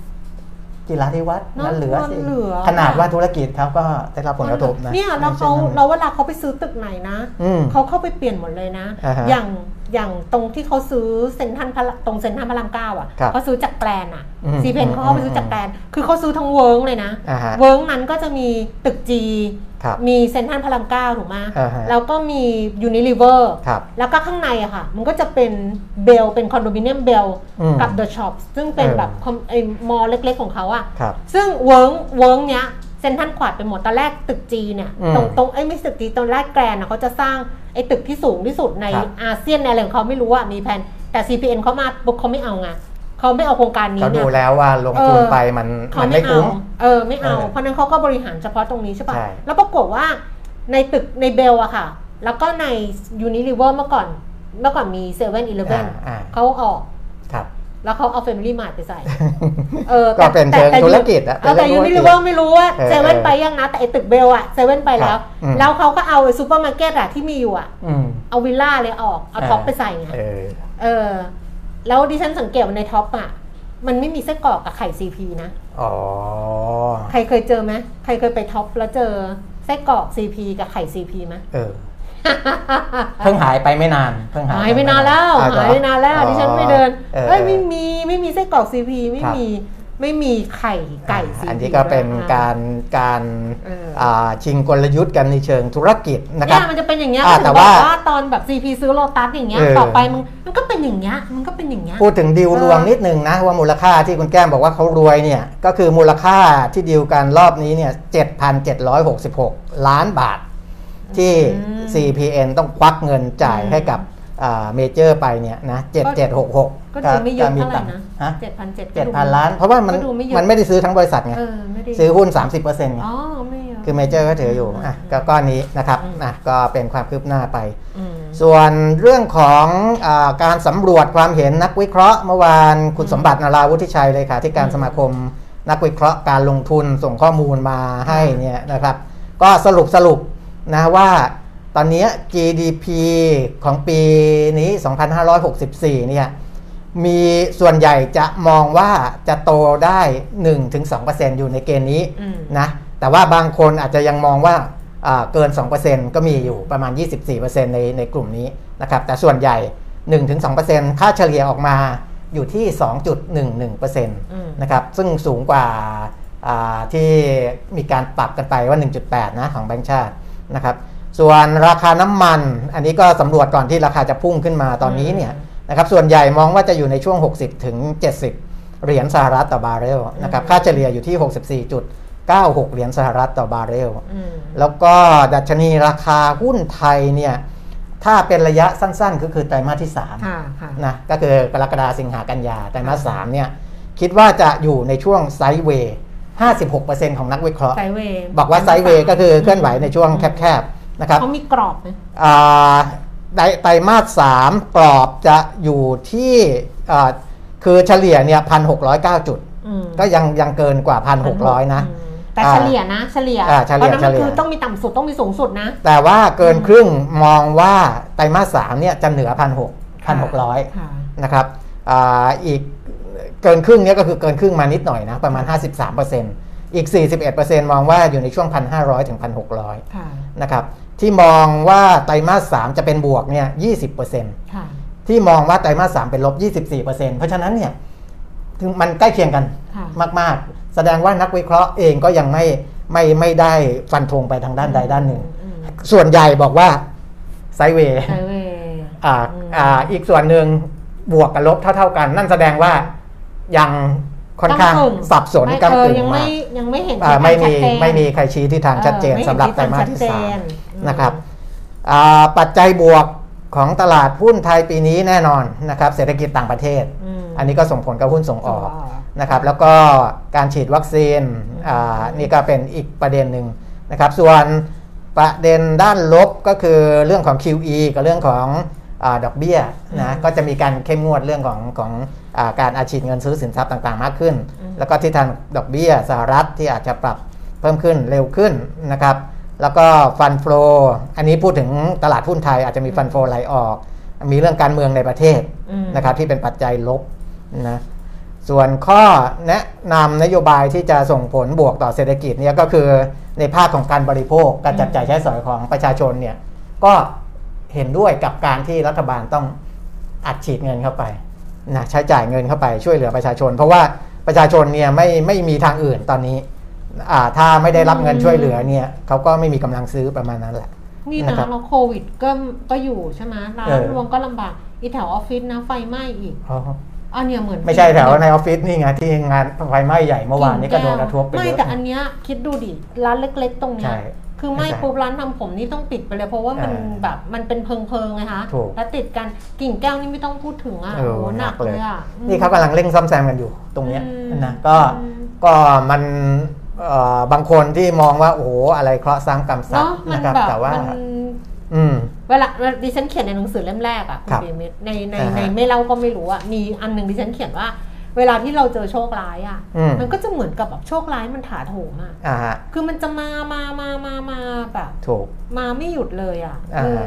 จิราธิวัฒน์เนอะนั่นเหลือสิเงินเหลือขนาดว่าธุรกิจเขาก็ได้รับผลกระทบนะเนี่ยแล้วเขาไม่ใช่เราเวลาเขาไปซื้อตึกไหนนะอืมเขาเข้าไปเปลี่ยนหมดเลยนะอ่าฮะอย่าง อย่างตรงที่เขาซื้อเซ็นทรัลพระตรงเซ็นทรัลพระรามเก้าอะครับเขาซื้อจาก Grand อะอืม CPN อืมเขาเข้าไปซื้อจาก Grand คือเขาซื้อทั้งเวิ้งเลยนะอ่าฮะเวิ้งนั้นก็จะมีตึก G ครับมีเซ็นทรัลพระรามเก้าถูกไหมอ่าฮะแล้วก็มียูนิลิเวอร์ครับแล้วก็ข้างในอะค่ะ มันก็จะเป็น Belle เป็นคอนโดมิเนียม Belle อืมกับ The Shoppes ซึ่งเป็นเออแบบคอมไอ้ mall เล็กๆของเขาอะครับซึ่งเวิร์งเวิร์งเนี้ย เซ็นทรัลขวาดไปหมดตอนแรกตึก G เนี่ยอืมตรงตรงไอ้ยไม่ใช่ตึก G ตรงแรก Grand อะเขาจะสร้างไอ้ตึกที่สูงที่สุดในครับอาเซียนในอะไรของเขาไม่รู้อะมีแผนแต่ CPN เขามาปุ๊บเขาไม่เอาไงเขาไม่เอาโครงการนี้เขาเนี่ดูยแล้วว่าลงทุนเออไปมันเขามันไม่ไม่เอาคุ้มเออไม่เอาเออเพราะฉะนั้นเขาก็บริหารเฉพาะตรงนี้ใช่ปะใช่แล้วปรากฏว่าในตึกในเบลอะค่ะ แล้วก็ในยูนิลิเวอร์เมื่อก่อนเมื่อก่อนมีเซเว่นอีเลฟเว่นอ่าอ่าเขาออกครับ แล้วเขาเอาเฟมิลี่มาร์ทไปใส่ เออก็เป็นแต่เชิงแต่ธุรกิจอะเออแต่เป็นยูเรื่องธุรกิจนิลิเวอร์ไม่รู้ว่าเออเซเว่นเออไปยังนะ แต่ไอตึกเบลอะเซเว่นไปแล้วครับอืมแล้วเขาก็เอาไอซูเปอร์มาร์เก็ตอะที่มีอยู่อะอืมเอาวิลล่าเลยออก เอาท็อปไปใส่ไงเออเออแล้วดิฉันสังเกตว่าในท็อปอะมันไม่มีไส้กรอกกับไข่ซีพีนะ อ๋อ ใครเคยเจอไหมใครเคยไปท็อปแล้วเจอไส้กรอกซีพีกับไข่ซีพีไหมเออ เพิ่งหายไปไม่นาน เพิ่งหายหายไปนานแล้วอะหายไปนานแล้วอ๋อดิฉันไม่เดินออเอ้ยไม่มีไม่มีไส้กรอกซีพีไม่ครับมีไม่มีไข่ไก่ซีพีอันนี้ก็เป็นการการเอออ่าชิงกลยุทธ์กันในเชิงธุรกิจนะคเนี่รับยมันจะเป็นอย่างเงี้ยอ่าถึงแต่บว่าอกว่าตอนแบบซีพีซื้อโลตัสอย่างเงี้ยเออต่อไปมันมันก็เป็นอย่างเงี้ยมันก็เป็นอย่างเงี้ยพูดถึงดีลเออรวมนิดนึงนะว่ามูลค่าที่คุณแก้มบอกว่าเขารวยเนี่ยก็คือมูลค่าที่ดีลกันรอบนี้เนี่ย7,766ล้านบาท ที่ CPN ต้องควักเงินจ่ายให้กับเมเจอร์ไปเนี่ยนะ7766ก็ดูไม่เยอะเท่าไหร่ต่งนะฮะเจ็ดพันเจ็ด7,000ล้าน เพราะว่ามันก็ดูไม่เยอะมันไม่ได้ซื้อทั้งบริษัทไงเออไม่ได้ซื้อหุ้น 30%ไงอ๋อไม่เยอะคือเมเจอร์ก็ถืออยู่อะก็ก้อนนี้นะครับอืมนะก็เป็นความคืบหน้าไปมส่วนเรื่องของอาการสำรวจความเห็นนักวิเคราะห์เมื่อวานคุณสมบัตินาราวุฒิชัยเลยค่ะที่การสมาคมนักวิเคราะห์การลงทุนส่งข้อมูลมาให้เนี่ยนะครับ ก็สรุปสรุป นะว่าตอนนี้ GDP ของปีนี้ 2564 เนี่ย มีส่วนใหญ่จะมองว่าจะโตได้ 1-2%อยู่ในเกณฑ์นี้อืมนะ แต่ว่าบางคนอาจจะยังมองว่าอ่าเกิน 2%ก็มีอยู่ประมาณ 24%ในในกลุ่มนี้นะครับ แต่ส่วนใหญ่ 1-2%ค่าเฉลี่ยออกมาอยู่ที่ 2.11%นะครับ ซึ่งสูงกว่าอ่าที่มีการปรับกันไปว่า 1.8 นะของแบงก์ชาติ นะครับ ส่วนราคาน้ำมัน อันนี้ก็สำรวจก่อนที่ราคาจะพุ่งขึ้นมาตอนนี้เนี่ยนะครับ ส่วนใหญ่มองว่าจะอยู่ในช่วง 60 ถึง 70 เหรียญสหรัฐต่อบาร์เรลนะครับ ค่าเฉลี่ยอยู่ที่ 64.96 เหรียญสหรัฐต่อบาร์เรลอืมแล้วก็ดัชนีราคาหุ้นไทยเนี่ยถ้าเป็นระยะสั้นๆ ก็คือไตรมาสที่3ค่ะค่ะนะก็คือกรกฎาสิงหากันยาไตรมาส3เนี่ยคิดว่าจะอยู่ในช่วง sideway 56%ของนักวิเคราะห์ sideway บอกว่า sideway ก็คือเคลื่อนไหวในช่วงแคบๆนะครับเขามีกรอบไหมอ่าไตรไตรมาสสามกรอบจะอยู่ที่อ่าคือเฉลี่ยเนี่ยพันหกร้อยเก้าจุดอืมก็ยังยังเกินกว่าพันหกร้อยนะมแต่เฉลี่ยนะ เฉลี่ยอ่าเฉลี่ยพราะนั้นมันเฉลี่ยคือต้องมีต่ำสุดต้องมีสูงสุดนะ แต่ว่าเกินครึ่งมองว่าไตรมาสสามเนี่ยจะเหนือพันหกพันหกร้อยค่ะนะครับอาอีก เกินครึ่งเนี่ยก็คือเกินครึ่งมานิดหน่อยนะ ประมาณ 53%อีก 41%มองว่าอยู่ในช่วง 1,500 ถึง 1,600ค่ะนะครับ ที่มองว่าไตรมาส 3 จะเป็นบวกเนี่ย 20%ค่ะที่มองว่าไตรมาส 3 เป็นลบ 24%เพราะฉะนั้นเนี่ยถึงมันใกล้เคียงกันค่ะมาก ๆ แสดงว่านักวิเคราะห์เองก็ยังไม่ไม่ไม่ได้ฟันธงไปทางด้านใดด้านหนึ่งอืมส่วนใหญ่บอกว่าไซด์เวย์ไซด์เวย์อ่าอืมอ่าอีกส่วนหนึ่งบวกกับลบเท่า ๆกัน นั่นแสดงว่า ยังค่อนข้างกำกึ่สับสนไม่กำกึ่งเออยังมาไม่กยังไม่เห็นอ่าทิศทางไม่มีชัดเจนไม่มีใครชี้ทิศทางชัดเจนเออไม่เห็นสำหรับทิศไตรทางมาสที่ชัดเจสามนอืมนะครับอ่าปัจจัยบวกของตลาดหุ้นไทยปีนี้แน่นอนนะครับเศรษฐกิจต่างประเทศอืมอันนี้ก็ส่งผลกับหุ้นส่งออกส่งออกนะครับแล้วก็การฉีดวัคซีนอ่านี่ก็เป็นอีกประเด็นหนึ่งนะครับส่วนประเด็นด้านลบก็คือเรื่องของ QE กับเรื่องของอาดอกเบี้ยนะก็จะมีการเข้มงวดเรื่องของของอา การอาชีดเงินซื้อสินทรัพย์ต่างๆ มากขึ้น แล้วก็ทิศทางดอกเบี้ยสหรัฐที่อาจจะปรับเพิ่มขึ้นเร็วขึ้นนะครับ แล้วก็ฟันฟลออันนี้พูดถึงตลาดหุ้นไทยอาจจะมีฟันฟลอไหลออก มีเรื่องการเมืองในประเทศอืมนะครับที่เป็นปัจจัยลบนะส่วนข้อแนะนำนโยบายที่จะส่งผลบวกต่อเศรษฐกิจเนี่ยก็คือในภาคของการบริโภคการจับจ่ายใช้สอยของประชาชนเนี่ยก็เห็นด้วยกับการที่รัฐบาลต้องอัดฉีดเงินเข้าไป นะใช้จ่ายเงินเข้าไปช่วยเหลือประชาชน เพราะว่าประชาชนเนี่ยไม่ไม่มีทางอื่นตอนนี้อ่าถ้าไม่ได้รับเงินช่วยเหลือเนี่ยเขาก็ไม่มีกำลังซื้อประมาณนั้นแหละ นี่นะนะครับเราโควิดก็ก็อยู่ใช่ไหมร้าเอนอรวงก็ลำบากอีแถวออฟฟิศนะไฟไหม้อีกอ๋ออันเนี้ยเหมือนไม่ใช่แถวในออฟฟิศนี่ไงที่งานไฟไหม้ใหญ่เมื่อวานนี้ก็โดนกระทบไปเยไม่อะแต่อันเนี้ยคิดดูดิร้านเล็ก ๆ ตรงเนี้ยใช่ คือไม่ใช่ปุ๊บร้านทำผมนี่ต้องปิดไปเลย เพราะว่ามันอ่าแบบมันเป็นเพิงเพิงๆไงคะถูกแล้วติดกันกิ่งแก้วนี่ไม่ต้องพูดถึงอะเออโอ้หนักเลยอะอืมนี่เขากำลังเร่งซ่อมแซมกันอยู่ตรงเนี้ยอืมนะก็อืมก็มันเอ่อบางคนที่มองว่าโอ้โหอะไรเคราะห์ซ้ำกรรมซัดเนาะมันนะครับแบบแต่ว่ามันอืมเวลาดิฉันเขียนในหนังสือเล่มแรกอะคุณครับเบมิตในในอ่าฮะในไม่เล่าก็ไม่รู้อะมีอันหนึ่งดิฉันเขียนว่า เวลาที่เราเจอโชคร้ายอะอืมมันก็จะเหมือนกับแบบโชคร้ายมันถาโถมอะอ่าฮะคือมันจะมามามามามาแบบถูกมาไม่หยุดเลยอะอ่าเอฮะ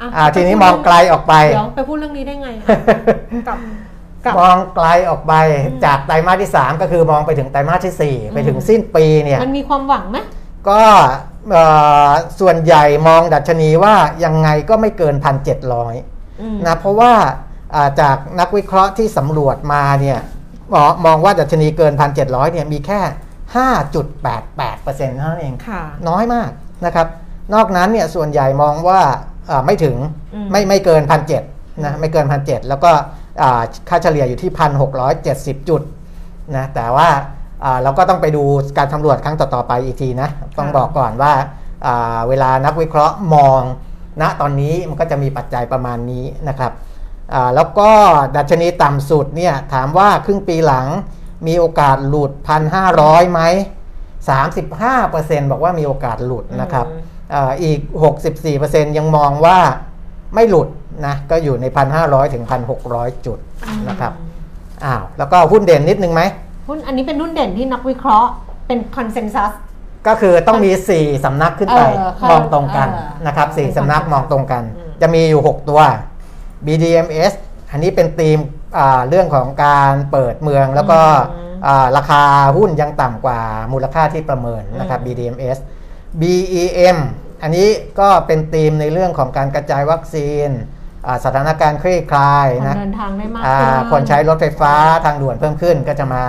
ออะอ่าทีนี้ไปมพูดองไกลออกไปเดี๋ยวไปพูดเรื่องนี้ได้ไงอะกับกับมองไกลออกไปจากไตรมาสที่ 3 ก็คือมองไปถึงไตรมาสที่ 4 ไปถึงสิ้นปีเนี่ยมันมีความหวังไหมก็เอ่อส่วนใหญ่มองดัชนีว่ายังไงก็ไม่เกิน1,700อืมนะเพราะว่าอ่า จากนักวิเคราะห์ที่สำรวจมาเนี่ยมองมองว่าดัชนีเกิน 1,700 เนี่ยมีแค่ 5.88%เท่านั้นเองค่ะน้อยมากนะครับ นอกนั้นเนี่ยส่วนใหญ่มองว่าอ่าไม่ถึงอืมไม่ไม่เกิน 1,700นะไม่เกิน 1,700 แล้วก็อ่าค่าเฉลี่ยอยู่ที่ 1,670 จุดนะแต่ว่าอ่าเราก็ต้องไปดูการสำรวจครั้งต่อ ๆ ไปอีกทีนะ ต้องบอกก่อนว่าอ่าเวลานักวิเคราะห์มองณตอนนี้มันก็จะมีปัจจัยประมาณนี้นะครับอ่า แล้วก็ดัชนีต่ำสุดเนี่ยถามว่าครึ่งปีหลังมีโอกาสหลุด 1,500ไหม35%บอกว่ามีโอกาสหลุดนะครับอืมอ่าอีก 64%ยังมองว่าไม่หลุดนะก็อยู่ใน 1,500 ถึง 1,600 จุดนะครับอ้าวแล้วก็หุ้นเด่นนิดนึงไหมหุ้นอันนี้เป็นหุ้นเด่นที่นักวิเคราะห์เป็นคอนเซนแซสก็คือต้องมี 4 สำนักขึ้นไปเออค่ะมองตรงกันเออนะครับเป็น4สำนัก consensus มองตรงกันอืมจะมีอยู่ 6 ตัว BDMs อันนี้เป็นธีมอ่าเรื่องของการเปิดเมืองแล้วก็อ่าราคาหุ้นยังต่ำกว่ามูลค่าที่ประเมินนะครับ BDMs BEM อันนี้ก็เป็นธีมในเรื่องของการกระจายวัคซีนอ่า สถานการณ์คลี่คลายคนนะเดินทางได้มากอ่าขึ้นคนใช้รถไฟฟ้าทางด่วนเพิ่มขึ้นก็จะมา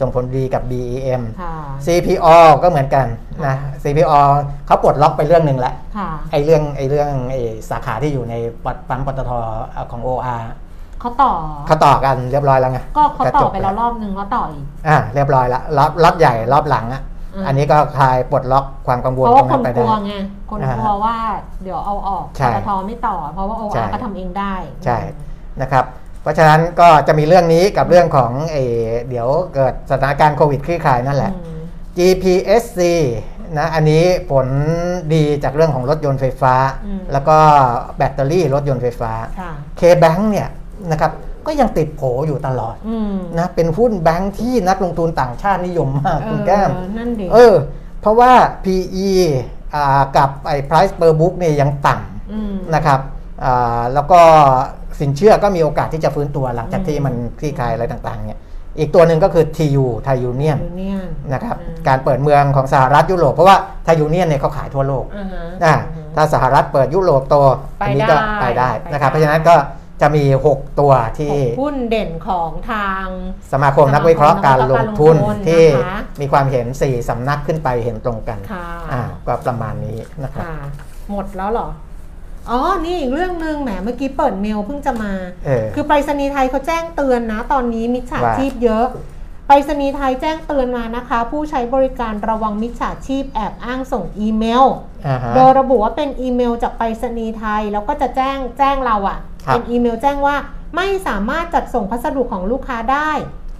ส่งผลดีกับ BEM ค่ะ CPO ก็เหมือนกันนะ CPO เขาปลดล็อกไปเรื่องหนึ่งแล้วค่ะไอ้เรื่องไอ้เรื่องไอ้สาขาที่อยู่ในปัปั๊มปตทของ OR เขาต่อเขาต่อกันเรียบร้อยแล้วไงก็เขาต่อไปจบแล้วรอบนึงแล้วต่ออีกอ่าเรียบร้อยแล้วรอบรอบใหญ่รอบหลังอะ อืมอันนี้ก็คลายปลดล็อกความกังวลเพราะตรว่างคนั้นนไปกได้ลัวไงคนอ่ากลัวว่าเดี๋ยวเอาออกใช่ปตทไม่ต่อ เพราะว่าโอใช่อาร์ก็ทำเองได้ใช่นะครับเพราะฉะนั้นก็จะมีเรื่องนี้กับเรื่องของเออเดี๋ยวเกิดสถานการณ์โควิดคลี่คลายนั่นแหละอืม GPSC นะอันนี้ผลดีจากเรื่องของรถยนต์ไฟฟ้าอืมแล้วก็แบตเตอรี่รถยนต์ไฟฟ้าค่ะ K-Bank เนี่ยนะครับ ก็ยังติดโผอยู่ตลอดอืมนะเป็นหุ้นแบงค์ที่นักลงทุนต่างชาตินิยมมากคุณแก้มเออนั่นดิเออเพราะว่า PE อ่ากับไอ้ price per book เนี่ยยังต่อืมำนะครับอ่าแล้วก็สินเชื่อก็มีโอกาสที่จะฟื้นตัวหลังจากที่มันคลี่คลายอะไรต่างๆเนี่ยอีกตัวหนึ่งก็คือ TU ไทยยูเนียนยูเนียนนะครับการเปิดเมืองของสหรัฐยุโรปเพราะว่าไทยยูเนียนเนี่ยเขาขายทั่วโลกอ่าฮะอ่าถ้าสหรัฐเปิดยุโรปโตไปอันนี้ก็ได้ไปได้นะครับไปได้เพราะฉะนั้นก็ จะมี 6 ตัวที่หุ้นเด่นของทางสมาคมนักวิเคราะห์การลงทุนสมาคมนักวิเคราะห์การลงทุนที่นะคะมีความเห็น 4 สำนักขึ้นไปเห็นตรงกันค่ะอ่าก็ประมาณนี้นะครับค่ะหมดแล้วเหรอ อ๋อ นี่อีกเรื่องหนึ่งแหมเมื่อกี้เปิดเมลเพิ่งจะมาเออคือไปรษณีย์ไทยเขาแจ้งเตือนนะ ตอนนี้มิจฉาว่าชีพเยอะ ไปรษณีย์ไทยแจ้งเตือนมานะคะ ผู้ใช้บริการระวังมิจฉาชีพแอบอ้างส่งอีเมลอ่าฮะโดยระบุว่าเป็นอีเมลจากไปรษณีย์ไทย แล้วก็จะแจ้งแจ้งเราอะครับเป็นอีเมลแจ้งว่าไม่สามารถจัดส่งพัสดุของลูกค้าได้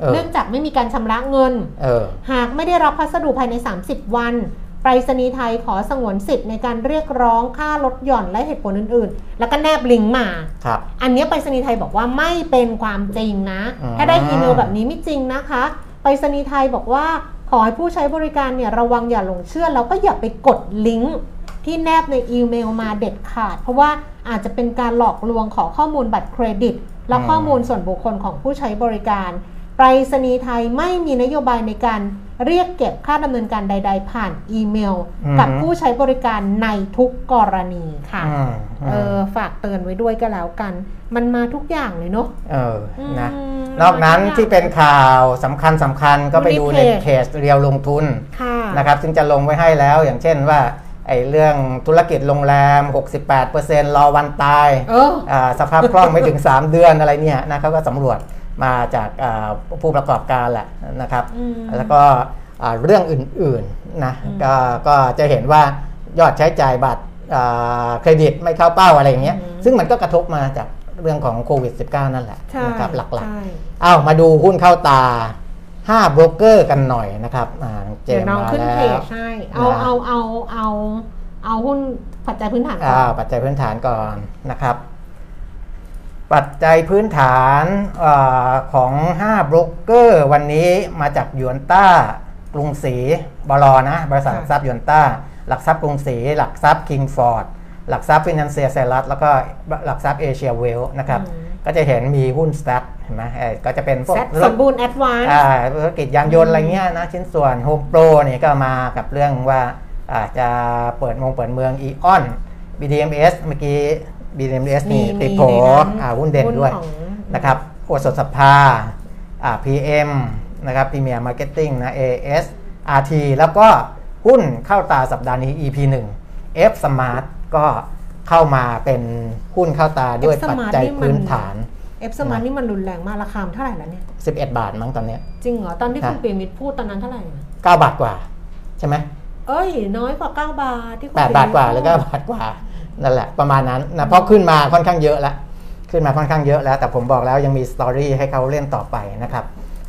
เออเนื่องจากไม่มีการชำระเงินเออหากไม่ได้รับพัสดุภายใน 30 วัน ไปรษณีย์ไทยขอสงวนสิทธิ์ในการเรียกร้องค่าลดหย่อนและเหตุผลอื่นๆ แล้วก็แนบลิงก์มา ครับ อันเนี้ยไปรษณีย์ไทยบอกว่าไม่เป็นความจริงนะอืมถ้าได้อีเมลแบบนี้ไม่จริงนะคะ ไปรษณีย์ไทยบอกว่าขอให้ผู้ใช้บริการเนี่ยระวังอย่าหลงเชื่อแล้วก็อย่าไปกดลิงก์ที่แนบในอีเมลมาเด็ดขาด เพราะว่าอาจจะเป็นการหลอกลวงขอข้อมูลบัตรเครดิต และข้อมูลส่วนบุคคลของผู้ใช้บริการ ไปรษณีย์ไทยไม่มีนโยบายในการ เรียกเก็บค่าดำเนินการใด ๆ ผ่านอีเมลอือฮึกับผู้ใช้บริการในทุกกรณีค่ะอืมเออฝากเตือนไว้ด้วยก็แล้วกัน มันมาทุกอย่างเลยเนาะเออนะอืมนอกนั้นที่เป็นข่าวสำคัญสำคัญก็ไปดูในดูในเพจเพจเรียวลงทุน ค่ะ นะครับซึ่งจะลงไว้ให้แล้วอย่างเช่นว่าไอ้เรื่องธุรกิจโรงแรม 68%รอวันตายเอออ่าสภาพคล่องไม่ถึง 3 เดือนอะไรเนี่ยนะเขาก็สำรวจ มาจากอ่าผู้ประกอบการแหละนะครับอืมแล้วก็อ่าเรื่องอื่นๆนะอืมก็ก็จะเห็นว่ายอดใช้จ่ายบัตรอ่าเครดิตไม่เข้าเป้าอะไรอย่างเงี้ยอืมซึ่งมันก็กระทบมาจากเรื่องของโควิด -19 นั่นแหละใช่นะครับหลักใช่ๆเอามาดูหุ้นเข้าตา5โบรกเกอร์กันหน่อยนะครับอ่าเจเดี๋ยมวน้องมาขึ้นแล้เพวจให้เอานะเอาเอาเอาเอาหุ้นปัจจัยพื้นฐานก่อนอ่าปัจจัยพื้นฐานก่อนนะครับ ปัจจัยพื้นฐานอาของ5โบรกเกอร์วันนี้มาจากยวนต้ากรุงศรีบลนะ บริษัทหลักทรัพย์ยวนต้า หลักทรัพย์กรุงศรีหลักทรัพย์คิงฟอร์ดหลักทรัพย์ฟินแลนเซียเซรัสแล้วก็หลักทรัพย์เอเชียเวลนะครับอืมก็จะเห็นมีหุ้นสแตทเห็นไหมเอ่อก็จะเป็นพวกแซดสมบูรณ์แอดวานซ์อ่าธุรกิจยานยนต์อะไรเงี้ยนะชิ้นส่วนโฮมโปรนี่ก็มากับเรื่องว่าอาจจะเปิดมงเปิดเมืองอีออน BDMs เมื่อกี้ BDMs นี่มีติดโผมีในนั้นอ่าหุ้นเด่นด้วยหุ้นของนะครับโอสถสภาอ่า PM นะครับ Premier Marketing นะ AS RT แล้วก็หุ้นเข้าตาสัปดาห์นี้ EP 1 F Smart ก็เข้ามาเป็นหุ้นเข้าตาด้วย F ปัจ Smart จัยนี่มันพื้นฐานF Smart นี่มันรุนแรงมากราคามันเท่าไหร่แล้วเนี่ย11บาทมั้งตอนเนี้ยจริงเหรอ ตอนที่ฮะคุณปิยมิตรพูดตอนนั้นเท่าไหร่อะ9บาทกว่า ใช่ไหมเอ้ย น้อยกว่า9บาทที่คุณแปดเปียมิตรบาทกว่าหรือเก้าบาทกว่า นั่นแหละประมาณนั้นนะเพราะขึ้นมาค่อนข้างเยอะแล้วขึ้นมาค่อนข้างเยอะแล้ว แต่ผมบอกแล้วยังมี story ให้เขาเล่นต่อไปนะครับ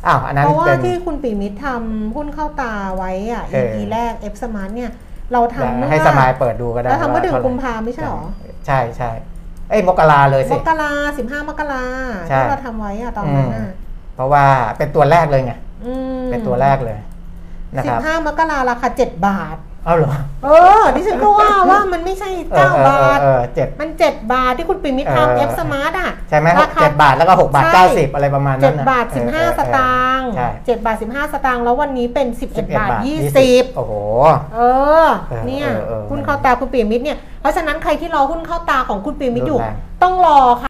อ้าวอันนั้นเพราะว่าเป็นที่คุณปิยมิตรทำหุ้นเข้าตาไว้อะเออ EP แรก F Smart เนี่ย เราทำเมื่อให้สมายเปิดดูก็ได้เราทำเมื่อเดือนว่ท่ไหร่กุมภาไม่ใช่หรอ ใช่ใช่เอ้ยมกราเลยมสิกราสิบห้ามกราใช่ที่เราทำไว้อะตอนนั้นอืน่ะมเพราะว่าเป็นตัวแรกเลยไงอืมเป็นตัวแรกเลยนะสิครับบห้ามกราราคาเจ็ดบาท เอาเหรอ เออดิฉันก็ว่าว่ามันไม่ใช่เออเก้าเออบาทเออเออเจ็ดมันเจ็ดบาทที่คุณปิมิตรเออทำ F Smart อะ ใช่ไหมราคาเจ็ดบาทแล้วก็หกบาทใช่เก้าสิบอะไรประมาณนั้เจ็นดน่ะบาทสิบห้าเออเออสตางค์ใช่เจ็ดบาทสิบห้าสตางค์แล้ววันนี้เป็นสิบเอ็ด11บาทยี่สิบโอ้โห เออเออเนี่ยเออเออหุ้นเข้าตาคุณปิมิตรเนี่ย เพราะฉะนั้นใครที่รอหุ้นเข้าตาของคุณปิมิตรอยู่รุนแรงต้องรอค่ะ